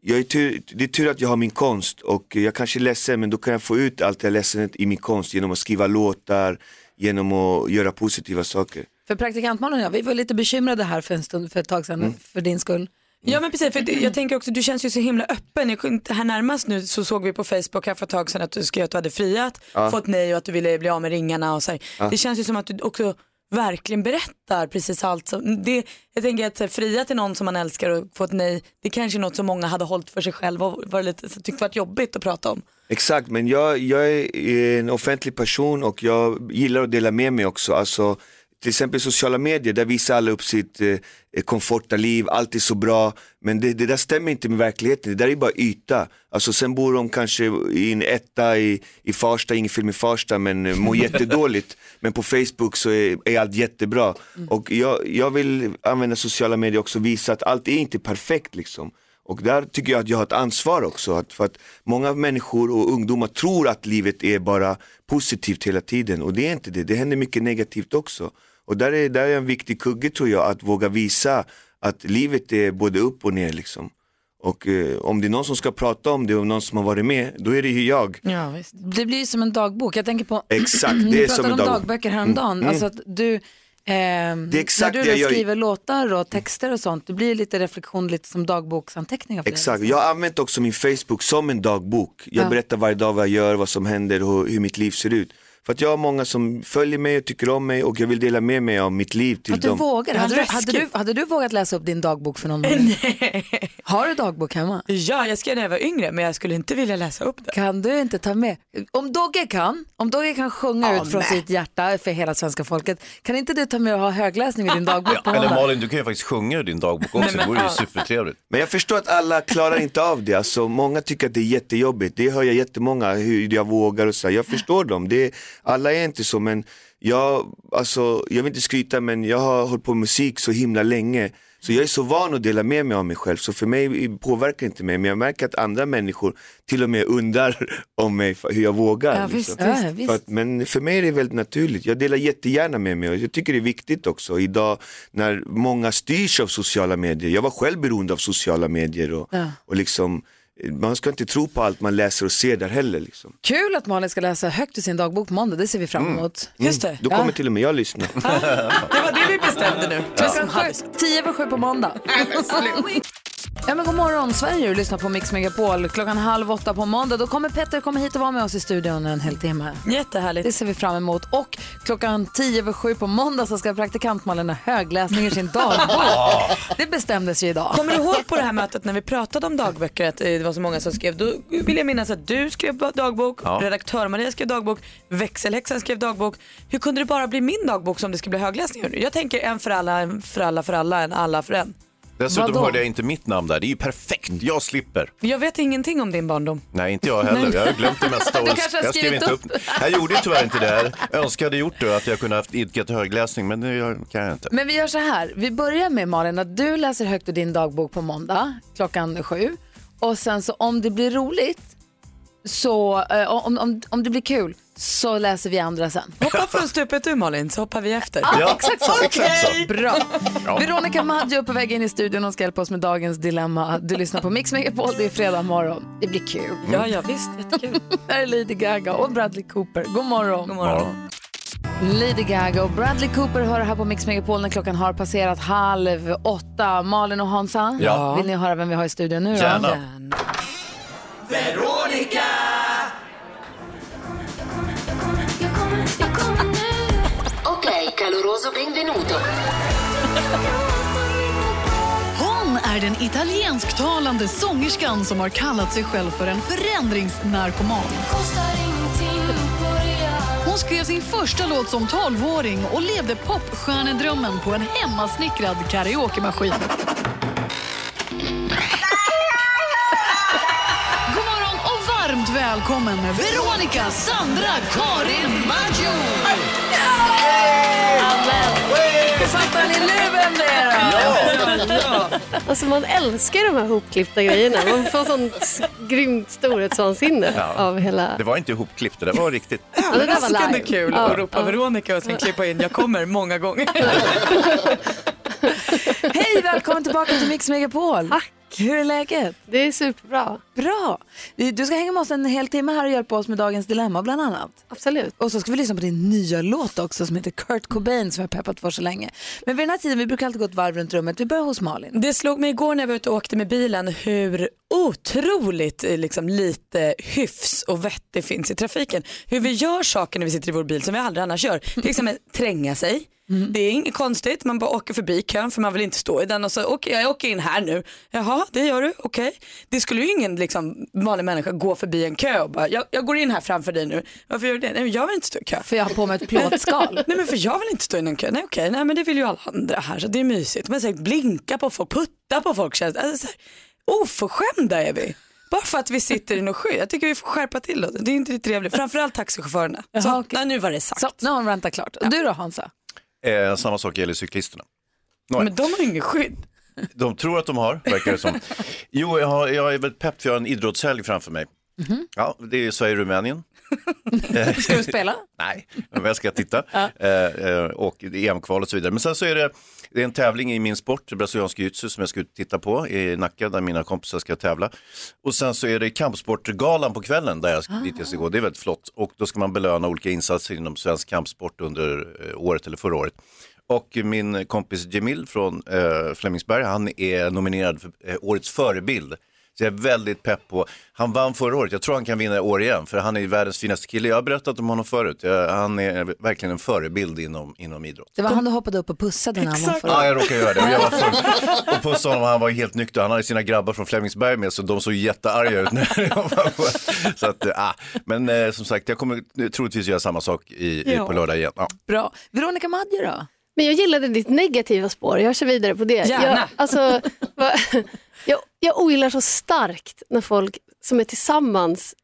jag är tur, det är tur att jag har min konst och jag kanske är ledsen men då kan jag få ut allt det ledsen i min konst genom att skriva låtar, genom att göra positiva saker. För praktikantmannen och jag, vi var lite bekymrade här för en stund, för ett tag sedan, Mm. för din skull. Ja men precis, för jag tänker också du känns ju så himla öppen. Här närmast nu så såg vi på Facebook här för ett tag sedan att du skrev att du hade friat, Ja. fått nej och att du ville bli av med ringarna och så. Ja. Det känns ju som att du också verkligen berättar precis allt. Som, det, jag tänker att fria till någon som man älskar och få ett nej, det kanske är något som många hade hållit för sig själv och var lite, så, tyckt varit jobbigt att prata om. Exakt, men jag, jag är en offentlig person och jag gillar att dela med mig också. Alltså, till exempel sociala medier, där visar alla upp sitt eh, komforta liv, allt är så bra, men det, det där stämmer inte med verkligheten, det där är bara yta. Alltså sen bor de kanske i en etta i, i Farsta, ingen film i Farsta, men eh, mår jättedåligt. Men på Facebook så är, är allt jättebra. Och jag, jag vill använda sociala medier också och visa att allt är inte perfekt liksom. Och där tycker jag att jag har ett ansvar också, att, för att många människor och ungdomar tror att livet är bara positivt hela tiden och det är inte det, det händer mycket negativt också. Och där är, där är en viktig kugge tror jag, att våga visa att livet är både upp och ner liksom. Och eh, om det är någon som ska prata om det och någon som har varit med, då är det ju jag. Ja, visst. Det blir som en dagbok. Jag tänker på, Exakt, ni det är pratade som en om dagbok. dagböcker häromdagen. Mm, mm. Alltså att du, Det är exakt när du jag skriver låtar och texter och sånt, det blir lite reflektion, lite som dagboksanteckningar. Exakt, jag har använt också min Facebook som en dagbok. Jag Ja. berättar varje dag vad jag gör, vad som händer och hur mitt liv ser ut. För att jag har många som följer mig och tycker om mig och jag vill dela med mig av mitt liv till Att du dem. vågar. Hade du, hade, du, hade du vågat läsa upp din dagbok för någon? Nej. Har du dagbok hemma? Ja, jag skrev när jag var yngre men jag skulle inte vilja läsa upp det. Kan du inte ta med? Om Dogge kan, om Dogge kan sjunga Ja, ut från nej. sitt hjärta för hela svenska folket, kan inte du ta med och ha högläsning i din dagbok på Eller? Malin, du kan ju faktiskt sjunga ur din dagbok också, det vore ju supertrevligt. Men jag förstår att alla klarar inte av det, alltså, många tycker att det är jättejobbigt, det hör jag jättemånga hur jag vågar och så, jag förstår dem, det, alla är inte så men jag, alltså, jag vill inte skryta men jag har hållit på med musik så himla länge så jag är så van att dela med mig av mig själv så för mig påverkar det inte mig men jag märker att andra människor till och med undrar om mig hur jag vågar. Ja, visst, liksom. ja, visst. För att, men för mig är det väldigt naturligt, jag delar jättegärna med mig och jag tycker det är viktigt också idag när många styrs av sociala medier. Jag var själv beroende av sociala medier och, Ja. och liksom, man ska inte tro på allt man läser och ser där heller. Liksom. Kul att Malin ska läsa högt ur sin dagbok på måndag, det ser vi fram emot. Mm. Då kommer till och med jag lyssna. Det var det vi bestämde nu. Klockan sju, tio över sju på måndag. Ja, men god morgon Sverige, du lyssnar på Mix Megapol. Klockan halv åtta på måndag, då kommer Petter komma hit och vara med oss i studion en hel timme. Jättehärligt. Det ser vi fram emot. Och klockan tio över sju på måndag så ska praktikant Malin ha högläsning i sin dagbok. Det bestämdes ju idag. Kommer du ihåg på det här mötet när vi pratade om dagböcker att eh, det var så många som skrev? Då vill jag minnas att du skrev dagbok, Ja. redaktör Maria skrev dagbok, växelhäxan skrev dagbok. Hur kunde det bara bli min dagbok som det ska bli högläsning ur? Jag tänker en för alla, en för alla för alla, en alla för en. Dessutom Vadå? hörde jag inte mitt namn där, det är ju perfekt, jag slipper. Jag vet ingenting om din barndom. Nej, inte jag heller. Jag har glömt det mesta. Och kanske har jag skrev skrivit inte upp. upp. Jag gjorde tyvärr inte det här. Jag önskade gjort det, att jag kunde haft idkat högläsning, men det kan jag inte. Men vi gör så här, vi börjar med Malin att du läser högt ur din dagbok på måndag klockan sju. Och sen så om det blir roligt, så eh, om, om, om det blir kul, så läser vi andra sen. Hoppa från stupet du Malin så hoppar vi efter. Ja, exakt så. Så. Bra. Ja. Veronica Maggio är på väg in i studion och ska hjälpa oss med dagens dilemma. Du lyssnar på Mix Megapol, det är fredag morgon. Det blir kul. Ja, ja visst, jättekul. Här är Lady Gaga och Bradley Cooper. God morgon. God morgon. Lady Gaga och Bradley Cooper hör här på Mix Megapol när klockan har passerat halv åtta. Malin och Hansa, Ja. vill ni höra vem vi har i studion nu? då? Gärna. Veronica! Caloroso benvenuto. Hon är den italiensktalande sångerskan som har kallat sig själv för en förändringsnarkoman. Hon skrev sin första låt som 12-åring och levde popstjärnedrömmen på en hemmasnickrad karaokemaskin. God morgon och varmt välkommen Veronica Sandra Karin Maggio! Fattar ni nu vem det är då? Alltså man älskar de här hopklippta grejerna. Man får sånt grymt storhetsvansinne Ja. av hela... Det var inte ihopklippt, det där var riktigt. Ja, det där var live. kul Ja, att ropa ja. Veronica och sen klippa in jag kommer många gånger. Hej, välkommen tillbaka till Mix Megapol. Hur är läget? Det är superbra. Bra. Du ska hänga med oss en hel timme här och hjälpa oss med dagens dilemma bland annat. Absolut. Och så ska vi lyssna på din nya låt också som heter Kurt Cobain som jag har peppat för så länge. Men vid den här tiden, vi brukar alltid gå ett varv runt rummet. Vi börjar hos Malin. Det slog mig igår när jag var ute och åkte med bilen hur otroligt eh, liksom, lite hyfs och vett det finns i trafiken. Hur vi gör saker när vi sitter i vår bil som vi aldrig annars gör. Till exempel tränga sig. Det är inget konstigt, man bara åker förbi kön för man vill inte stå i den och så åker jag åker in här nu. Jaha, det gör du, okej. Det skulle ju ingen liksom, vanlig människa gå förbi en kö och bara, jag, jag går in här framför dig nu. Varför gör du det? Nej, men jag vill inte stå i kö. För jag har på mig ett plåtskal. Nej men för jag vill inte stå i någon kö. Nej okej, nej men det vill ju alla andra här så det är mysigt. Men så här, blinka på folk, putta på folk känns alltså, så här, oförskämda är vi. Bara för att vi sitter i något skydd. Jag tycker vi får skärpa till oss. Det är inte trevligt. Framförallt taxichaufförerna. Så, nej, nu var det sagt. Så, nu har hon rantat klart. Och du då Hansa? Eh, samma sak gäller cyklisterna. Nåja. Men de har ingen skydd. De tror att de har, verkar det som. Jo, jag, har, jag är väldigt pepp för jag har en idrottshelg framför mig. Ja, det är Sverige-Rumänien. Ska du spela? Nej, men jag ska titta. Eh, eh, och EM-kval och så vidare. Men sen så är det, det är en tävling i min sport, brasiliansk jiu-jitsu som jag ska titta på i Nacka där mina kompisar ska tävla. Och sen så är det kampsportgalan på kvällen där jag, dit jag ska gå. Det är väldigt flott. Och då ska man belöna olika insatser inom svensk kampsport under eh, året eller förra året. Och min kompis Jamil från eh, Flemingsberg, han är nominerad för eh, årets förebild. Så jag är väldigt pepp på, han vann förra året, jag tror han kan vinna i år igen, för han är världens finaste kille. Jag har berättat om honom förut, jag, han är verkligen en förebild inom, inom idrott. Det var han du hoppade upp och pussade när han var förra Ja, jag råkade göra det. Och Jag var full och pussade honom, han var helt nykter. Han hade sina grabbar från Flemingsberg med så de såg jättearga ut. när jag var på. så att, eh, ah. Men eh, som sagt, jag kommer troligtvis göra samma sak i, i, på lördag igen. Ja. Bra. Veronica Maggio då? Men jag gillade ditt negativa spår, jag kör vidare på det. Gärna. Jag, alltså, jag, jag ogillar så starkt när folk som är tillsammans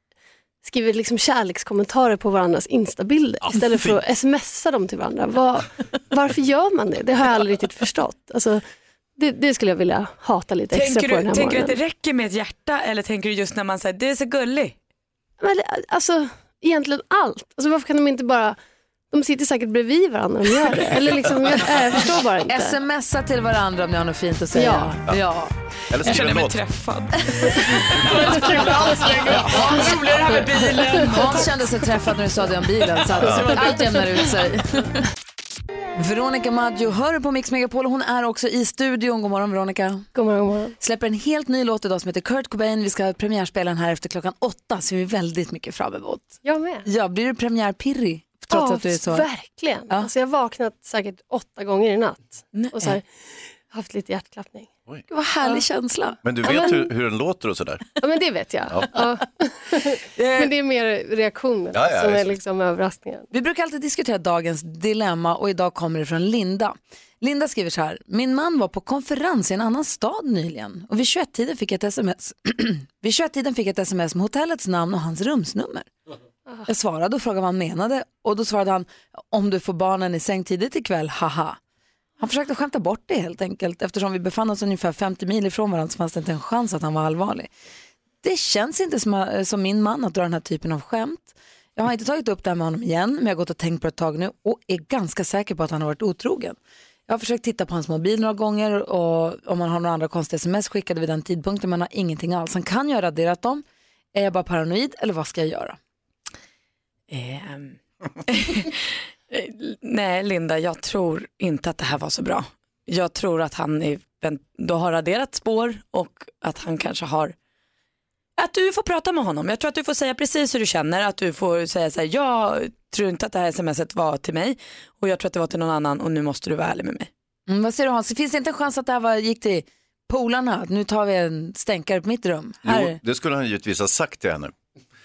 skriver liksom kärlekskommentarer på varandras instabilder istället för att smsa dem till varandra. Var, varför gör man det? Det har jag aldrig riktigt förstått. Alltså, det, det skulle jag vilja hata lite extra Tänker på den du, här tänker du att det morgonen. räcker med ett hjärta eller tänker du just när man säger det är så gullig? Men, alltså, egentligen allt. Alltså, varför kan de inte bara... De sitter säkert bredvid varandra och gör det. Eller liksom, jag, jag förstår bara inte. Smsa till varandra om ni har något fint att säga. Ja. ja. Eller skriv en låt. träffad. Hans roligare här med bilen. Hans kände sig träffad när du sa det om bilen så att allt jämnar ut sig. Veronica Maggio hör på Mix Megapol och hon är också i studion. God morgon Veronica. God morgon, god morgon. Släpper en helt ny låt idag som heter Kurt Cobain. Vi ska premiärspela den här efter klockan åtta så vi är väldigt mycket fram emot. Jag med. Ja, blir du premiärpirrig? Trots Ja, att du är så... Verkligen. Alltså, jag har vaknat säkert åtta gånger i natt och så här, haft lite hjärtklappning. Det var härlig känsla. Men du Ja, vet men- hur, hur den låter och sådär? Ja men det vet jag. Ja. Ja. men det är mer reaktionen Ja, ja, som är liksom överraskningen. Vi brukar alltid diskutera dagens dilemma och idag kommer det från Linda. Linda skriver så här, min man var på konferens i en annan stad nyligen och vid 21-tiden fick jag ett sms. vid 21-tiden fick jag ett sms med hotellets namn och hans rumsnummer. Jag svarade och frågade vad han menade och då svarade han, om du får barnen i säng tidigt ikväll, haha. Han försökte skämta bort det helt enkelt eftersom vi befann oss ungefär 50 mil ifrån varandra så fanns det inte en chans att han var allvarlig. Det känns inte som, eh, som min man att dra den här typen av skämt. Jag har inte tagit upp det här med honom igen, men jag har gått och tänkt på det ett tag nu och är ganska säker på att han har varit otrogen. Jag har försökt titta på hans mobil några gånger och om han har några andra konstiga sms skickade vid den tidpunkten, men han har ingenting alls. Han kan ju ha raderat dem. Är jag bara paranoid eller vad ska jag göra? Ehm. Nej Linda, jag tror inte att det här var så bra. Jag tror att han är, då har raderat spår och att han kanske har att du får prata med honom. Jag tror att du får säga precis hur du känner. Att du får säga så här, jag tror inte att det här smset var till mig och jag tror att det var till någon annan och nu måste du vara ärlig med mig. Mm, vad säger du Hans? Finns det inte en chans att det här var, gick till polarna? Nu tar vi en stänkare på mitt rum. Här. Jo, det skulle han givetvis ha sagt till henne.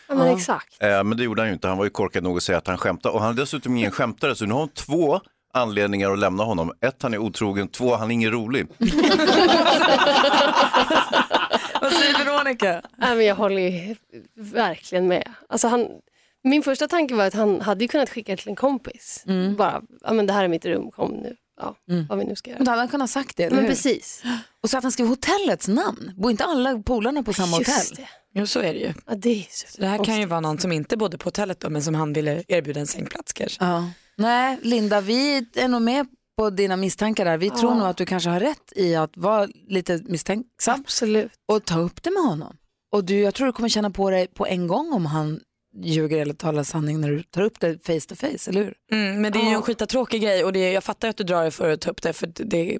Ja, men exakt. Eh, men det gjorde han ju inte, han var ju korkad nog att säga att han skämtade. Och han är dessutom ingen skämtare, så nu har hon två anledningar att lämna honom. Ett, han är otrogen, två, han är ingen rolig. Vad säger Veronica? Nej, men jag håller ju verkligen med. Alltså han, min första tanke var att han hade ju kunnat skicka till en kompis. Bara, ja men det här är mitt rum, kom nu. Ja, vad vi nu ska göra. Men då hade han kunnat sagt det, eller Men hur? precis. Och så att han skrev hotellets namn. Bor inte alla polarna på samma hotell? Just det. Jo så är det ju. Ja, det, är så Så det här kan ju vara någon som inte bodde på hotellet då, men som han ville erbjuda en sängplats kanske. Ja. Nej, Linda, vi är nog med på dina misstankar där. Vi tror nog att du kanske har rätt i att vara lite misstänksam. Absolut. Och ta upp det med honom. Och du, jag tror du kommer känna på dig på en gång om han ljuger eller talar sanning när du tar upp det face to face, eller hur? Mm, men det är ju en skitatråkig grej och det, jag fattar att du drar dig för att ta upp det för det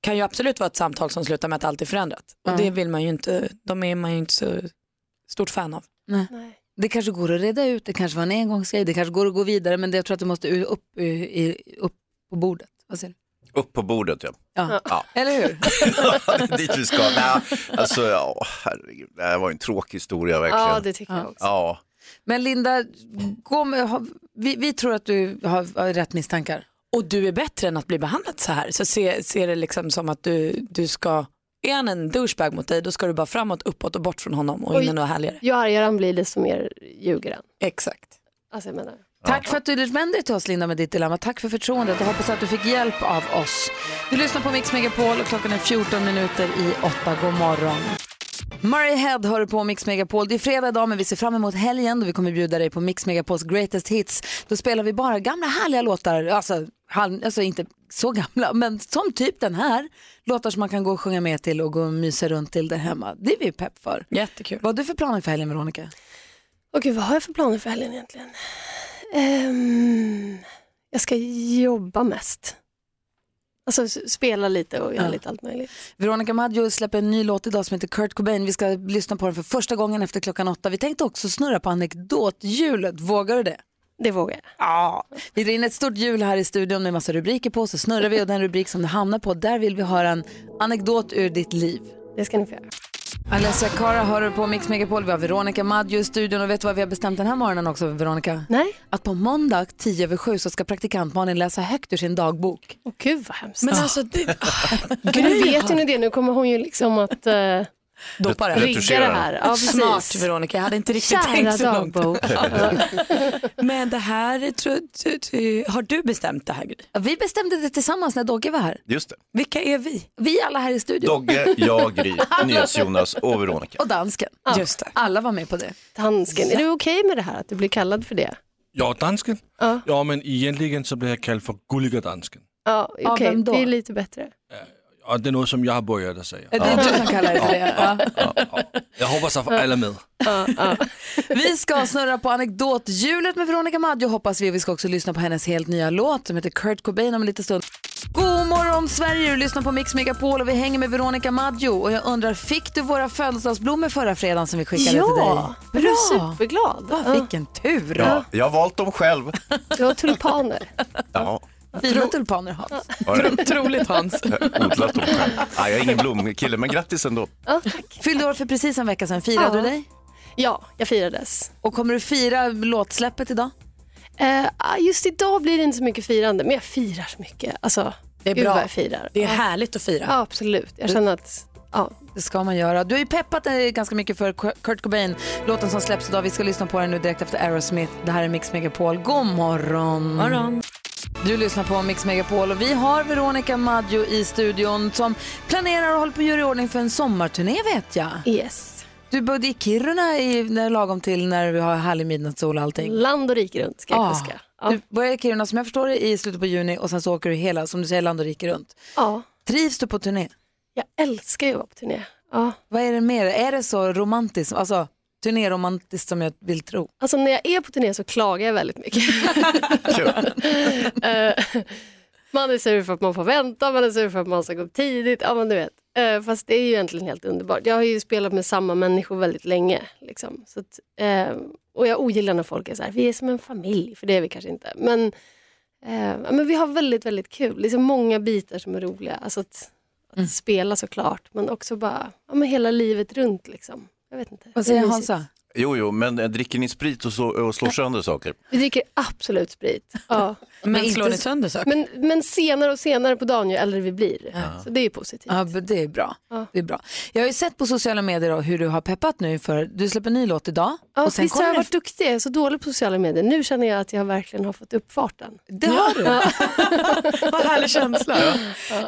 kan ju absolut vara ett samtal som slutar med att allt är förändrat. Och Ja. det vill man ju inte, de är man ju inte så stort fan av. Nej. Det kanske går att reda ut, det kanske var en engångsgrej, det kanske går att gå vidare men det, jag tror att du måste upp, upp på bordet. Vad säger du? Upp på bordet ja. Ja. Ja. Eller hur? Det är dit vi ska. Nej, alltså, ja, herregud, det här var en tråkig historia verkligen. Ja, det tycker jag också. Ja. Men Linda, gå med, ha, vi, vi tror att du har, har rätt misstankar. Och du är bättre än att bli behandlad så här. Så se, se det liksom som att du, du ska, är han en douchebag mot dig då ska du bara framåt, uppåt och bort från honom och Oj. in i något härligare. Ju argare han blir desto mer ljuger han. Exakt. Alltså jag menar. Tack för att du vände dig till oss Linda med ditt dilemma. Tack för förtroendet och hoppas att du fick hjälp av oss. Du lyssnar på Mix Megapol och klockan är 14 minuter i 8. God morgon. Murray Head hör på Mix Megapol. Det är fredag idag men vi ser fram emot helgen då vi kommer bjuda dig på Mix Megapols greatest hits. Då spelar vi bara gamla härliga låtar, alltså, halv, alltså inte så gamla men som typ den här. Låtar som man kan gå och sjunga med till och gå och mysa runt till där hemma. Det är vi pepp för. Jättekul. Vad har du för planer för helgen Veronica? Åh gud, vad har jag för planer för helgen egentligen? Ehm, jag ska jobba mest. Alltså spela lite och göra Ja. lite allt möjligt. Veronica Maggio släpper en ny låt idag som heter Kurt Cobain. Vi ska lyssna på den för första gången efter klockan åtta. Vi tänkte också snurra på anekdothjulet. Vågar du det? Det vågar jag. Ja. Vi drar in ett stort hjul här i studion med massa rubriker på. Så snurrar vi och den rubrik som det hamnar på, där vill vi höra en anekdot ur ditt liv. Det ska ni få göra. Alessia Cara hör du på Mix Megapol. Vi har Veronica Maggio i studion och vet du vad vi har bestämt den här morgonen också Veronica? Nej. Att på måndag 10 över 7 så ska praktikant Malin läsa högt ur sin dagbok. Åh gud vad hemskt. Men alltså, det, Nu vet ju ni det, nu kommer hon ju liksom att uh, Doppa det. rigga det här. Ja. Smart Veronica, jag hade inte riktigt Kära tänkt så dagbok. långt. Men det här, har du bestämt det här Gry? Ja, Vi bestämde det tillsammans när Dogge var här. Just det. Vilka är vi? Vi alla här i studion. Dogge, jag, Gry, NyhetsJonas och Veronica. Och dansken. Just det. Alla var med på det. Dansken, är du okej med det här att du blir kallad för det? Ja, dansken? Ja. Ja, men egentligen så blir jag kallad för gulliga dansken. Ja, okej, då? det är lite bättre. Och det är något som jag har börjat att säga. Det är du som kallar det för det. Ja. Jag hoppas att alla är med. Ja, ja. Vi ska snurra på anekdothjulet med Veronica Maggio hoppas vi. Vi ska också lyssna på hennes helt nya låt som heter Kurt Cobain om en liten stund. God morgon Sverige, du lyssnar på Mix Megapol och vi hänger med Veronica Maggio. Och jag undrar, fick du våra födelsedagsblommor förra fredagen som vi skickade till dig? Ja, jag blev superglad. Ja, vilken tur. Ja, jag har valt dem själv. Du har tulpaner. Ja, Fina tulpaner Hans. Otroligt Hans. odlat dem själv. Ja, jag är ingen blomkille, men grattis ändå. Ja, tack. Fyllde år för precis en vecka sedan, firade Ja. du dig? Ja, jag firades. Och kommer du fira låtsläppet idag? Eh, just idag blir det inte så mycket firande, men jag firar så mycket. Alltså, Det är gud bra. jag firar. Det är ja. härligt att fira. ja, absolut. Jag känner att, ja, Det ska man göra. Du har ju peppat dig ganska mycket för Kurt Cobain, låten som släpps idag. Vi ska lyssna på den nu direkt efter Aerosmith. Det här är Mix Megapol. God morgon! Morgon. Du lyssnar på Mix Megapol och vi har Veronica Maggio i studion som planerar och håller på att göra i ordning för en sommarturné vet jag. yes. Du bodde i Kiruna i, när, lagom till när vi har härlig midnattssol och allting. Land och rike runt ska jag Ah. fuska. Ja. Du börjar i Kiruna som jag förstår det i slutet på juni och sen så åker du hela, som du säger, land och rike runt. ja, Trivs du på turné? jag älskar ju att vara på turné. Ja. Vad är det mer? Är det så romantiskt? Alltså turnéromantiskt som jag vill tro? Alltså när jag är på turné så klagar jag väldigt mycket. Eh, man är sur för att man får vänta, man är sur för att man ska gå upp tidigt. Ja, men du vet. Eh, fast det är ju egentligen helt underbart. Jag har ju spelat med samma människor väldigt länge. Liksom. Så att, eh, och jag ogillar när folk är så här, vi är som en familj, för det är vi kanske inte. Men, eh, men vi har väldigt, väldigt kul. Det är så många bitar som är roliga. Alltså att, att spela såklart, men också bara ja, men hela livet runt. Liksom. Jag vet inte. Vad säger. Hansa? Jo, jo, men eh, dricker ni sprit och, så, och slår sönder saker? Vi dricker absolut sprit. Ja. Men inte- slår ni sönder saker? Men, men senare och senare på dagen ju äldre vi blir. Så det är ju positivt. Ja, men det är bra. Ja. Det är bra. Jag har ju sett på sociala medier då hur du har peppat nu för, du släpper en ny låt idag. Ja, och sen visst har jag varit duktig, jag är så dålig på sociala medier. Nu känner jag att jag verkligen har fått upp farten. det har du. Vad härlig känsla. Eh,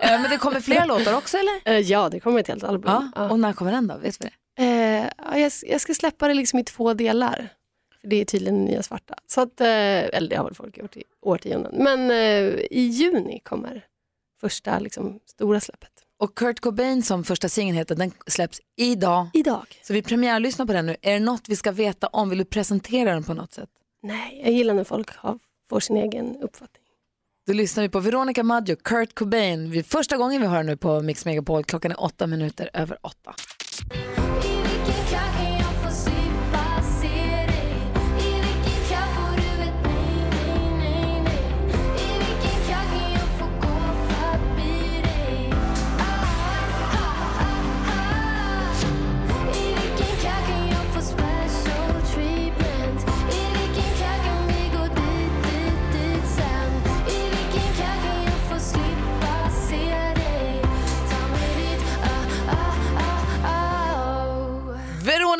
Men det kommer fler låtar också eller? Eh, Ja, det kommer ett helt album. Ja. Ja. Och när kommer den då? Vet vi det? Eh, ja, jag, jag ska släppa det liksom i två delar. För det är tydligen nya svarta. Så att, eh, eller det har väl folk gjort i årtionden. Men eh, i juni kommer första liksom, stora släppet. Och Kurt Cobain som första singeln heter, den släpps idag. Idag. Så vi premiärlyssnar på den nu. Är det något vi ska veta om? Vill du presentera den på något sätt? Nej, jag gillar när folk har, får sin egen uppfattning. Då lyssnar vi på Veronica Maggio, Kurt Cobain. Vi, första gången vi hör nu på Mix Megapol. Klockan är åtta minuter över åtta. Yeah.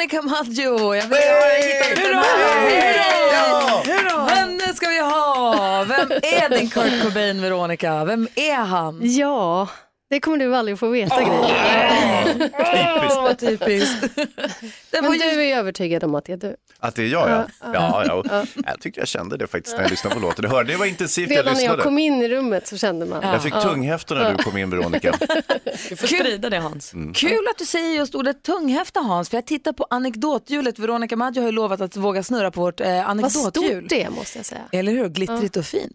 Veronica Maggio, jag vill ha hittat den här. Hurra! Henne ska vi ha! Vem är din Kurt Cobain, Veronica? Vem är han? Ja, det kommer du aldrig få veta grejer. Åh, vad typiskt. Men du är ju övertygad om att det är du. Att det är jag ja. Ja, Ja, ja. ja. Jag tyckte jag kände det faktiskt när jag lyssnade på låten. Du hörde, det var intensivt jag Redan när jag lyssnade. kom in i rummet så kände man. Jag fick tunghäfta när du kom in Veronica. Du får sprida det Hans. Mm. Kul att du säger just ordet tunghäfta Hans, för jag tittar på anekdothjulet. Veronica Maggio har ju lovat att våga snurra på vårt eh, Vad anekdothjul. stort det måste jag säga. Eller hur? Glittrigt och fint.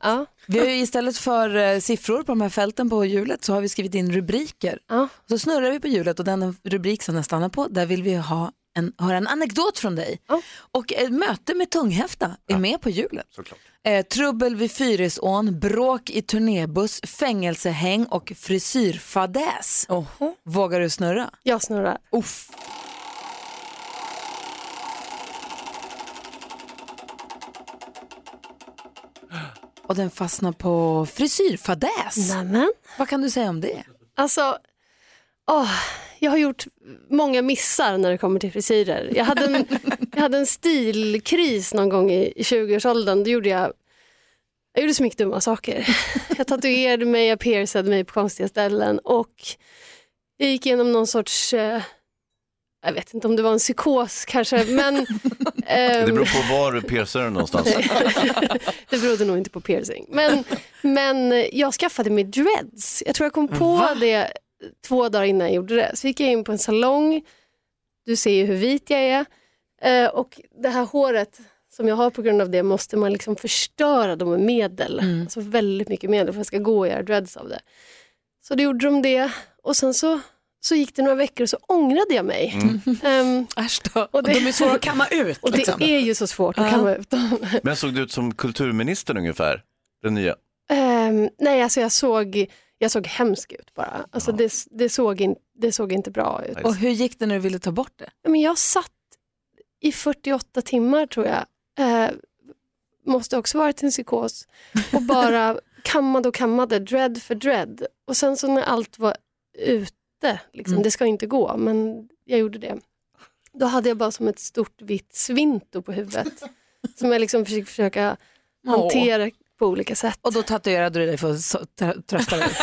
Ja. Vi har ju istället för eh, siffror på de här fälten på hjulet så har vi skrivit in rubriker. Ja. Så snurrar vi på hjulet och den rubrik som den stannar på, där vill vi ha en, höra en anekdot från dig. Och ett möte med tunghäfta är med på hjulet. Såklart. Eh, trubbel vid Fyrisån, bråk i turnébuss, fängelsehäng och frisyrfadäs. Vågar du snurra? Jag snurrar. Uff. Och den fastnar på frisyrfadäs. Nämen. Vad kan du säga om det? Alltså, åh, jag har gjort många missar när det kommer till frisyrer. Jag hade en, jag hade en stilkris någon gång i, i 20-årsåldern. Då gjorde jag, jag gjorde så mycket dumma saker. Jag tatuerade mig, jag piercade mig på konstiga ställen och jag gick igenom någon sorts, eh, jag vet inte om det var en psykos kanske, men Det ehm, beror på var du piercar den någonstans. det berodde nog inte på piercing. Men, men jag skaffade mig dreads. Jag tror jag kom på det två dagar innan jag gjorde det. Så gick jag in på en salong. Du ser ju hur vit jag är. Eh, och det här håret som jag har på grund av det måste man liksom förstöra då med medel. Alltså väldigt mycket medel för att jag ska gå och göra dreads av det. Så då gjorde de det och sen så, så gick det några veckor och så ångrade jag mig. Ehm, och det, De är svåra att kamma ut. Och det liksom. är ju så svårt att kamma ut dem. Men såg du ut som kulturministern ungefär? Den nya? Ehm, nej, alltså jag såg, jag såg hemsk ut bara. Alltså det, det, såg in, det såg inte bra ut. Och hur gick det när du ville ta bort det? Men jag satt i 48 timmar tror jag. Eh, måste också varit en psykos. Och bara kammade och kammade, dread för dread. Och sen så när allt var ute, liksom, Mm. det ska inte gå, men jag gjorde det. Då hade jag bara som ett stort vitt svinto på huvudet. som jag liksom fick försöka hantera på olika sätt. Och då tatuerade du dig för att trösta dig?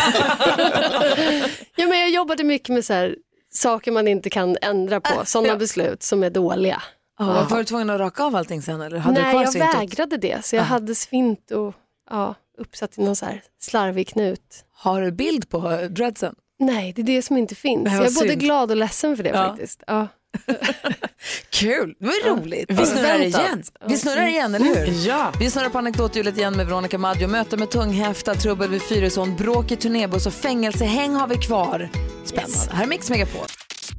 Ja, men jag jobbade mycket med så här, saker man inte kan ändra på, sådana ja. beslut som är dåliga. Ja. Var du tvungen att raka av allting sen eller hade du Nej, kvar jag svintot? vägrade det, så jag Ja. hade svint och ja, uppsatt i någon så här slarvig knut. Har du bild på dreadsen? Nej, det är det som inte finns. Nej, jag är både synd. glad och ledsen för det Ja. faktiskt. Ja. Kul, det var Ja. roligt. Vi snurrar igen. Vi snurrar igen, eller hur? Ja. Vi snurrar på anekdothjulet igen med Veronica Maggio. Möte med tunghäfta, trubbel vid Fyrisån, bråk i turnébuss och fängelsehäng har vi kvar. Spännande. Här är Mix Megapol.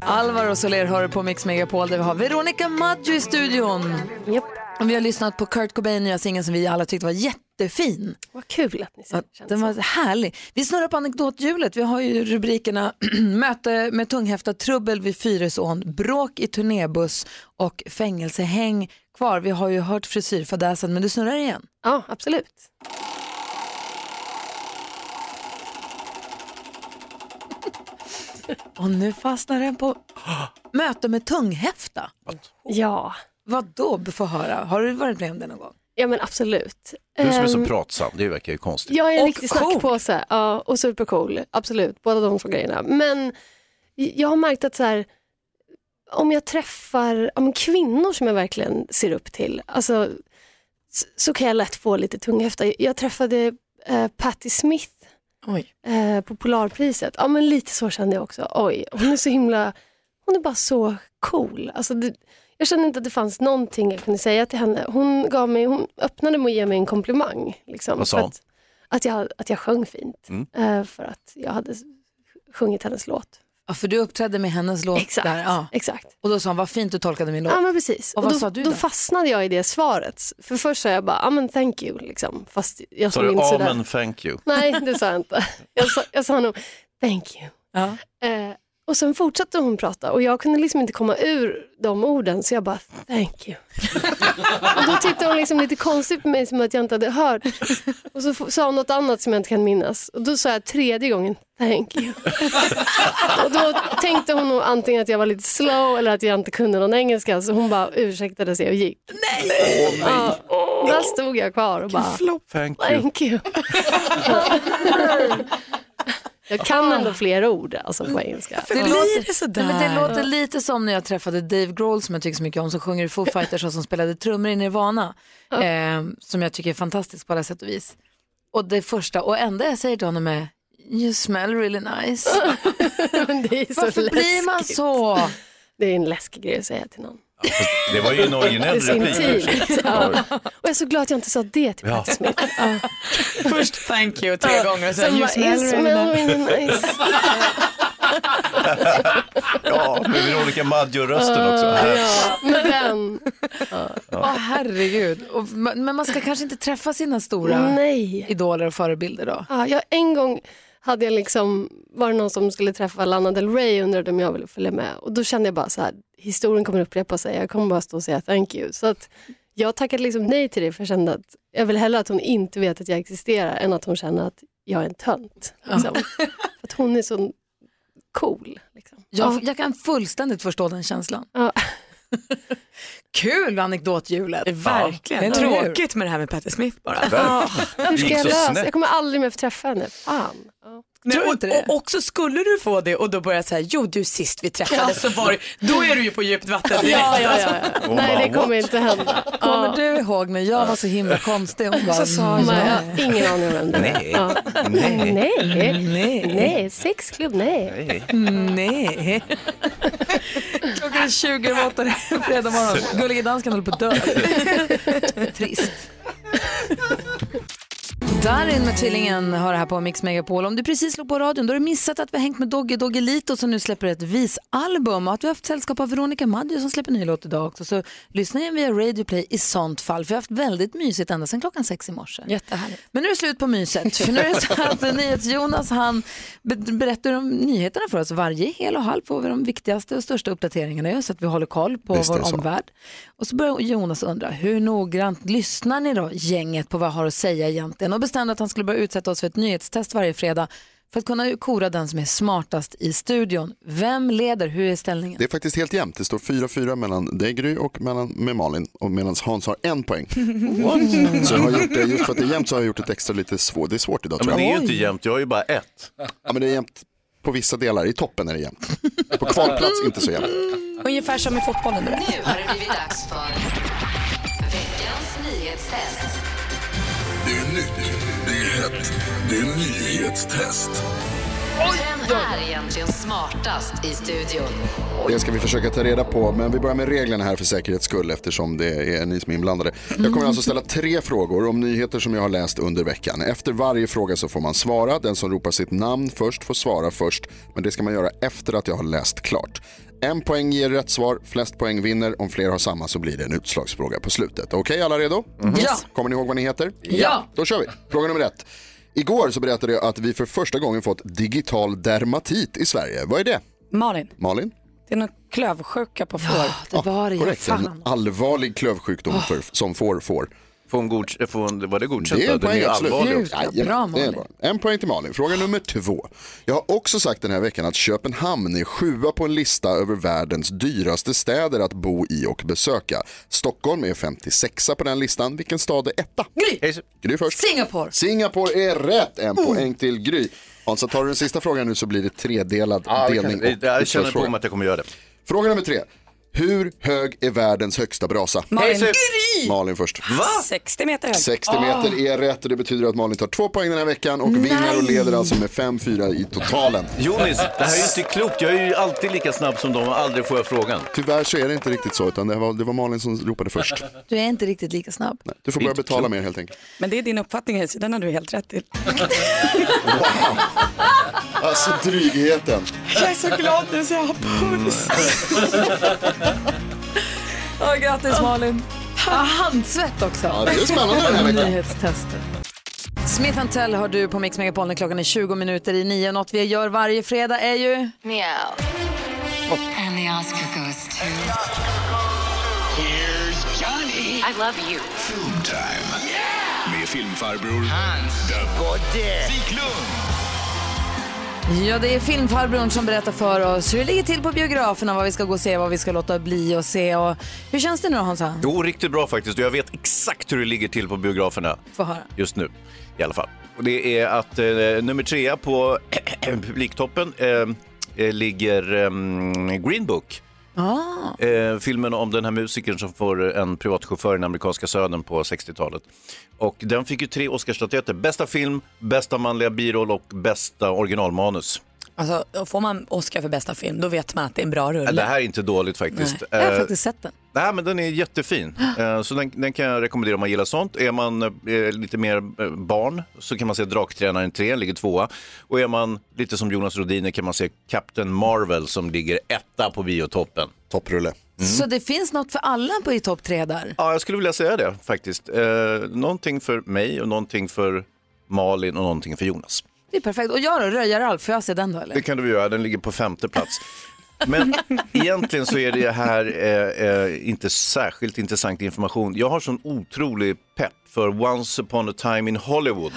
Alvaro Soler hör på Mix Megapol där vi har Veronica Maggio i studion. Yep. Och vi har lyssnat på Kurt Cobain nya singel som vi alla tyckte var jättefin. Vad kul att ni Ja, den var härlig. Vi snurrar på anekdothjulet. Vi har ju rubrikerna möte med tunghäfta, trubbel vid Fyrisån, bråk i turnébuss och fängelsehäng kvar. Vi har ju hört frisyrfadäsen men du snurrar igen. Ja, absolut. Och nu fastnar den på möte med tunghäfta. Ja. Vad då? Få höra. Har du varit med om det någon gång? Ja men absolut. Du som är så Ehm, pratsam, det verkar ju konstigt. Jag är en riktig cool. snackpåse ja, och supercool, absolut, båda de två grejerna. Men jag har märkt att så här, om jag träffar men kvinnor som jag verkligen ser upp till, alltså, så, så kan jag lätt få lite tunghäfta. Jag träffade eh, Patti Smith eh, på Polarpriset. Ja men lite så kände jag också. Oj, hon är så himla, hon är bara så cool. Alltså, det, jag kände inte att det fanns någonting jag kunde säga till henne. Hon, gav mig, hon öppnade med att ge mig en komplimang. Liksom, Vad sa hon? att, att, jag, att jag sjöng fint. Mm. Eh, för att jag hade sjungit hennes låt. Ja, för du uppträdde med hennes låt Exakt, där. Ja. exakt. Och då sa hon, vad fint du tolkade min låt. Ja men precis. Och Och vad då, sa du då då? fastnade jag i det svaret. För först sa jag bara, ja men thank you, liksom. fast jag Sa såg du inte sådär. amen, thank you? Nej, det sa jag inte. Jag sa, jag sa nog thank you. Ja. Eh, och sen fortsatte hon prata och jag kunde liksom inte komma ur de orden så jag bara thank you. och då tittade hon liksom lite konstigt på mig som att jag inte hade hört. Och så sa hon något annat som jag inte kan minnas. Och då sa jag tredje gången thank you. och då tänkte hon nog antingen att jag var lite slow eller att jag inte kunde någon engelska så hon bara ursäktade sig och gick. Nej! Ja, där stod jag kvar och bara Thank you. Thank you. jag kan ändå flera ord alltså på engelska. Det låter, Nej, men det låter lite som när jag träffade Dave Grohl som jag tycker så mycket om, som sjunger i Foo Fighters och som spelade trummor i Nirvana. Eh, som jag tycker är fantastisk på alla sätt och vis. Och det första och enda jag säger till honom är You smell really nice. det är så Varför blir man läskigt. så? Det är en läskig grej att säga till någon. Det var ju en originell replik. Ja. Och jag är så glad att jag inte sa det till Ja. Patti Smith. Ja. Först thank you tre gånger och sen you smell "You really smell nice." really nice. Ja, med Veronica Maggio-rösten också. Ja, med den. Åh herregud. Och, men man ska kanske inte träffa sina stora Nej. idoler och förebilder då? Ja, jag, en gång hade jag liksom, var det någon som skulle träffa Lana Del Rey och undrade om jag ville följa med. Och då kände jag bara så här, historien kommer upprepa sig, jag kommer bara stå och säga thank you. Så att jag tackade liksom nej till det för jag kände att jag vill hellre att hon inte vet att jag existerar än att hon känner att jag är en tönt. Liksom. för att hon är så cool. Liksom. Jag, jag kan fullständigt förstå den känslan. Ja. Kul anekdothjulet. Verkligen. Tråkigt med det här med Patti Smith bara. Ja, hur ska jag så lösa? Jag kommer aldrig mer få träffa henne. Fan. Ja. Nej, och, och också skulle du få det och då börjar jag säga, jo du sist vi träffades så var det, då är du ju på djupt vatten direkt. Ja, ja, ja, ja. Hon Nej, bara, det kommer inte hända. Kommer du ihåg när jag var så himla konstig? Hon bara, Så sa jag, ingen aning om vem det. Nej. Ja. Nej. Nej. Nej. Nej, sexklubb, nej. Nej. Klockan är 20 över åtta, det är fredag morgon. Gullige dansken håller på att dö. Trist. Darin med Tvillingen har det här på Mix Megapol. Om du precis slog på radion då har du missat att vi har hängt med Dogge Doggelito som nu släpper ett visalbum och att vi har haft sällskap av Veronica Maggio som släpper ny låt idag också. Så lyssna in via Radio Play i sånt fall för vi har haft väldigt mysigt ända sedan klockan sex i morse. Jättehärligt. Men nu är det slut på myset. För nu är det så att NyhetsJonas han be- berättar om nyheterna för oss. Varje hel och halv får vi de viktigaste och största uppdateringarna så att vi håller koll på Visst vår omvärld. Och så börjar Jonas undra, hur noggrant lyssnar ni då gänget på vad jag har att säga egentligen? Och bestämde att han skulle börja utsätta oss för ett nyhetstest varje fredag för att kunna kora den som är smartast i studion. Vem leder? Hur är ställningen? Det är faktiskt helt jämnt. Det står 4-4 mellan dig Gry och mellan, med Malin och medan Hans har en poäng. Så jag har gjort det, just för att det är jämnt så har jag gjort ett extra lite svårt. Det är svårt idag Ja, men det är ju inte jämnt, jag har ju bara ett. Ja men det är jämnt på vissa delar, i toppen är det jämnt. På kvalplats inte så jämnt. Ungefär som i fotbollen. Nu har det blivit dags för veckans nyhetstest. Det är nytt, det är hett, det är nyhetstest. Vem är egentligen smartast i studion? Det ska vi försöka ta reda på, men vi börjar med reglerna här för säkerhets skull eftersom det är ni som är inblandade. Jag kommer alltså ställa tre frågor om nyheter som jag har läst under veckan. Efter varje fråga så får man svara. Den som ropar sitt namn först får svara först, men det ska man göra efter att jag har läst klart. En poäng ger rätt svar, flest poäng vinner. Om fler har samma så blir det en utslagsfråga på slutet. Okej, alla redo? Ja. Kommer ni ihåg vad ni heter? Ja. Då kör vi. Fråga nummer ett. Igår så berättade jag att vi för första gången fått digital dermatit i Sverige. Vad är det? Malin, Malin? det är någon klövsjuka på får. det var det. Korrekt, en allvarlig klövsjukdom för, som får får. Får hon god, får hon, var det godkänt? Det är en är poäng, ju absolut. allvarlig också. Jajamän, det är bra. En poäng till Malin. Fråga nummer två. Jag har också sagt den här veckan att Köpenhamn är sjua på en lista över världens dyraste städer att bo i och besöka. Stockholm är 56 på den listan. Vilken stad är etta? Gry! Gry först. Singapore. Singapore är rätt. En poäng till Gry. Hansa, tar du den sista frågan nu så blir det tredelad Ja, kan- delning. och Jag känner på mig att jag kommer göra det. Fråga nummer tre. Hur hög är världens högsta brasa? Malin. Malin först. 60 meter hög. 60 meter är rätt och det betyder att Malin tar två poäng den här veckan och vinner och leder alltså med 5-4 i totalen. Jonis, det här är ju inte klokt. Jag är ju alltid lika snabb som dem och aldrig får jag frågan. Tyvärr så är det inte riktigt så utan det var, det var Malin som ropade först. Du är inte riktigt lika snabb. Du får börja betala mer helt enkelt. Men det är din uppfattning Hayes, den har du helt rätt till. Alltså drygheten. Jag är så glad nu så jag har puls. Åh, grattis Malin. Ja, handsvett också. Ja, det är spännande den här veckan. Nyhetstester. Smith Tell har du på Mix Megapol när klockan är 20 minuter i nio. Något vi gör varje fredag är ju... Meow. And the Oscar goes to... Here's Johnny. I love you. Filmtime. Med filmfarbror Hans the Wiklund. Ja, det är filmfarbrorn som berättar för oss hur det ligger till på biograferna, vad vi ska gå och se, vad vi ska låta bli och se. Och hur känns det nu då, Hansa? Jo, riktigt bra faktiskt. Jag vet exakt hur det ligger till på biograferna Få höra. just nu i alla fall. Och det är att eh, nummer trea på publiktoppen eh, eh, ligger eh, Green Book. Ah. Eh, filmen om den här musikern som får en privatchaufför i den amerikanska södern på 60-talet. Och den fick ju tre Oscarsstatyetter. Bästa film, bästa manliga biroll och bästa originalmanus. Alltså, får man Oscar för bästa film, då vet man att det är en bra rulle. Det här är inte dåligt faktiskt. Jag har Eh, faktiskt sett den. Nej, men den är jättefin. Eh, Så den, den kan jag rekommendera om man gillar sånt. Är man eh, lite mer eh, barn så kan man se Draktränaren 3, ligger tvåa. Och är man lite som Jonas Rodiner kan man se Captain Marvel som ligger etta på biotoppen. Topprulle. Så det finns något för alla på i topp tre där? Ja, jag skulle vilja säga det faktiskt. Eh, någonting för mig och någonting för Malin och någonting för Jonas. Det är perfekt. Och jag då, Röja-Ralf, får jag se den då eller? Det kan du väl göra, den ligger på femte plats. Men egentligen så är det här eh, eh, inte särskilt intressant information. Jag har sån otrolig pepp för Once upon a time in Hollywood.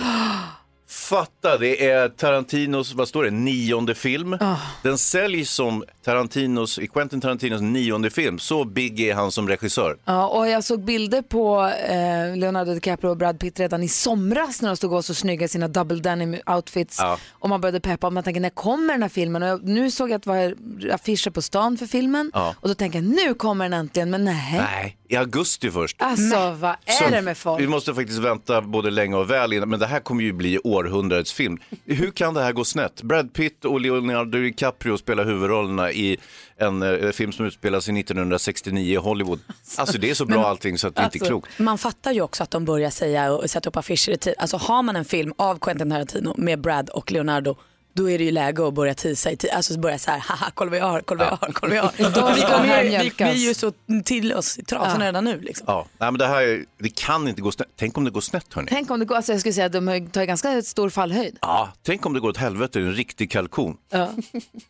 Fatta, det är Tarantinos, vad står det, nionde film. Den säljs som Tarantinos, Quentin Tarantinos nionde film. Så big är han som regissör. Ja, och jag såg bilder på eh, Leonardo DiCaprio och Brad Pitt redan i somras när de stod och var så snygga i sina double denim outfits. Ja. Och man började peppa och man tänker när kommer den här filmen? Och jag, nu såg jag att det var affischer på stan för filmen Ja. och då tänker jag nu kommer den äntligen, men nej. Nej, i augusti först. Alltså vad är Så det med folk? Vi måste faktiskt vänta både länge och väl innan, men det här kommer ju bli århundradets film. Hur kan det här gå snett? Brad Pitt och Leonardo DiCaprio spelar huvudrollerna i en eh, film som utspelar sig 1969 i Hollywood. Alltså det är så bra allting så att det inte är Alltså, klokt. Man fattar ju också att de börjar säga och sätta upp affischer i tid. Alltså har man en film av Quentin Tarantino med Brad och Leonardo då är det ju läge att börja tisa. Alltså börja så här, haha kolla vad jag har, kolla vad jag har, kolla vad jag har. Då vi, kommer vi, vi är ju så till oss i trasorna Ja. redan nu liksom. Ja, nej, men det här är- det kan inte gå snett. Tänk om det går snett hörni. Tänk om det går, alltså jag skulle säga att de tar ganska stor fallhöjd. Ja, tänk om det går åt helvete, en riktig kalkon. Ja.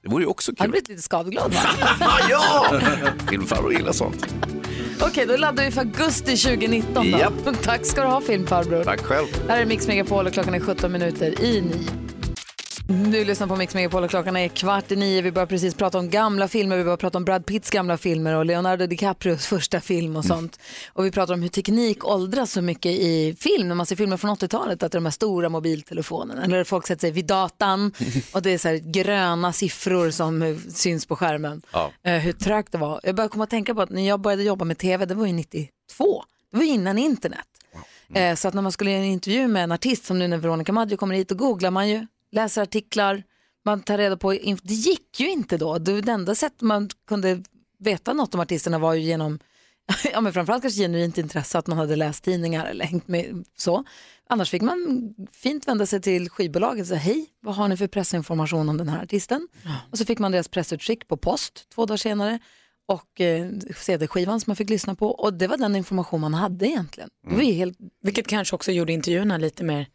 Det vore ju också kul. blivit lite skadeglad va? ja! Filmfarbror gillar sånt. Okej, då laddar vi för augusti 2019 då. Japp. Tack ska du ha filmfarbror. Tack själv. Här är Mix Megapol och klockan är 17 minuter i nio. Du lyssnar på Mix Megapol och klockan är kvart i nio. Vi börjar precis prata om gamla filmer. Vi börjar prata om Brad Pitts gamla filmer och Leonardo DiCaprios första film och sånt. Och vi pratar om hur teknik åldras så mycket i film. När man ser filmer från 80-talet, att det är de här stora mobiltelefonerna. Eller folk sätter sig vid datan och det är så gröna siffror som syns på skärmen. Ja. Eh, hur trögt det var. Jag började komma att tänka på att när jag började jobba med tv, det var ju 92. Det var innan internet. Eh, Så att när man skulle göra en intervju med en artist, som nu när Veronica Maggio kommer hit, då googlar man ju, läser artiklar, man tar reda på, det gick ju inte då. Det enda sättet man kunde veta något om artisterna var ju genom, ja men framförallt kanske genuint intresse, att man hade läst tidningar eller hängt med så. Annars fick man fint vända sig till skivbolaget och säga, hej, vad har ni för pressinformation om den här artisten? Och så fick man deras pressutskick på post två dagar senare och eh, CD-skivan som man fick lyssna på och det var den information man hade egentligen. Det var ju helt Vilket kanske också gjorde intervjuerna lite mer,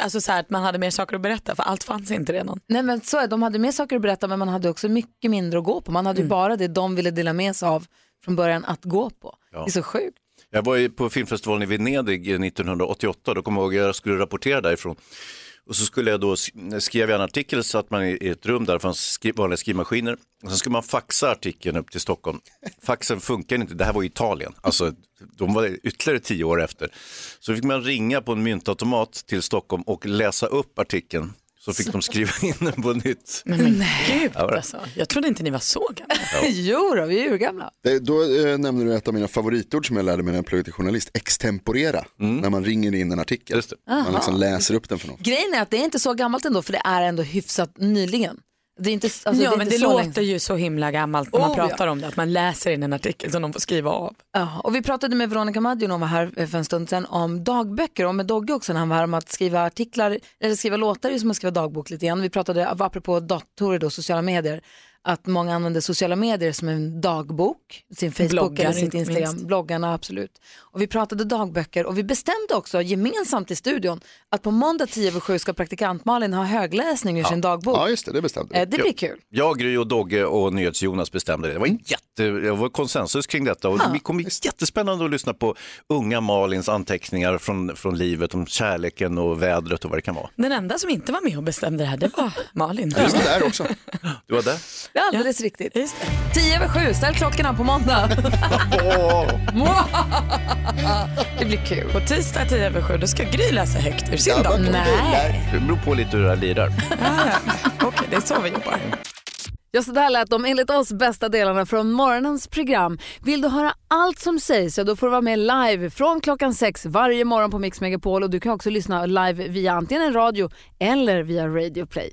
alltså så här att man hade mer saker att berätta för allt fanns inte redan. Nej men så är det. de hade mer saker att berätta men man hade också mycket mindre att gå på. Man hade ju bara det de ville dela med sig av från början att gå på. Ja. Det är så sjukt. Jag var ju på filmfestivalen i Venedig eh, 1988, då kommer jag ihåg att jag skulle rapportera därifrån. Och så skulle jag då, skrev jag en artikel, så att man i i ett rum där det fanns skri, vanliga skrivmaskiner. Och sen skulle man faxa artikeln upp till Stockholm. Faxen funkar inte, det här var i Italien. Alltså, de var ytterligare tio år efter. Så fick man ringa på en myntautomat till Stockholm och läsa upp artikeln. Så Så fick de skriva in den på nytt. Men, men gud Ja, alltså. Jag trodde inte ni var så gamla. jo då, vi är urgamla. Det, då eh, nämner du ett av mina favoritord som jag lärde mig när jag pluggade till journalist, extemporera. När man ringer in en artikel. Man liksom läser upp den för någon. Grejen är att det är inte så gammalt ändå för det är ändå hyfsat nyligen. Det är inte, alltså, det ja är men det låter länge. ju så himla gammalt när man Oh, pratar ja. om det. Att man läser in en artikel som de får skriva av. Ja, och vi pratade med Veronica Maggio när hon var här för en stund sedan om dagböcker och med Dogge också när han var här om att skriva artiklar eller skriva låtar är som att skriva dagbok lite grann. Vi pratade apropå datorer och sociala medier att många använder sociala medier som en dagbok, sin Facebook Bloggar, eller sitt Instagram, minst. bloggarna absolut. Och vi pratade dagböcker och vi bestämde också gemensamt i studion att på måndag 10 över 7 ska praktikant Malin ha högläsning ur sin dagbok. Ja just det, det bestämde vi. Eh, Det blir kul. Jag, Gry och Dogge och NyhetsJonas bestämde det. Det var, en jätte, det var konsensus kring detta och det kommer jättespännande att lyssna på unga Malins anteckningar från, från livet om kärleken och vädret och vad det kan vara. Den enda som inte var med och bestämde det här det var Malin. Just det, där också. Du var där? Det är alldeles riktigt. 10 över 7, ställ klockorna på måndag. det blir kul. På tisdag 10 över 7 då ska Gry läsa högt ur sin Ja. Nej. Det beror på lite hur det här lirar. Okej, det är så vi jobbar. Ja, så där lät de enligt oss bästa delarna från morgonens program. Vill du höra allt som sägs så då får du vara med live från klockan sex varje morgon på Mix Megapol och du kan också lyssna live via antingen en radio eller via Radio Play.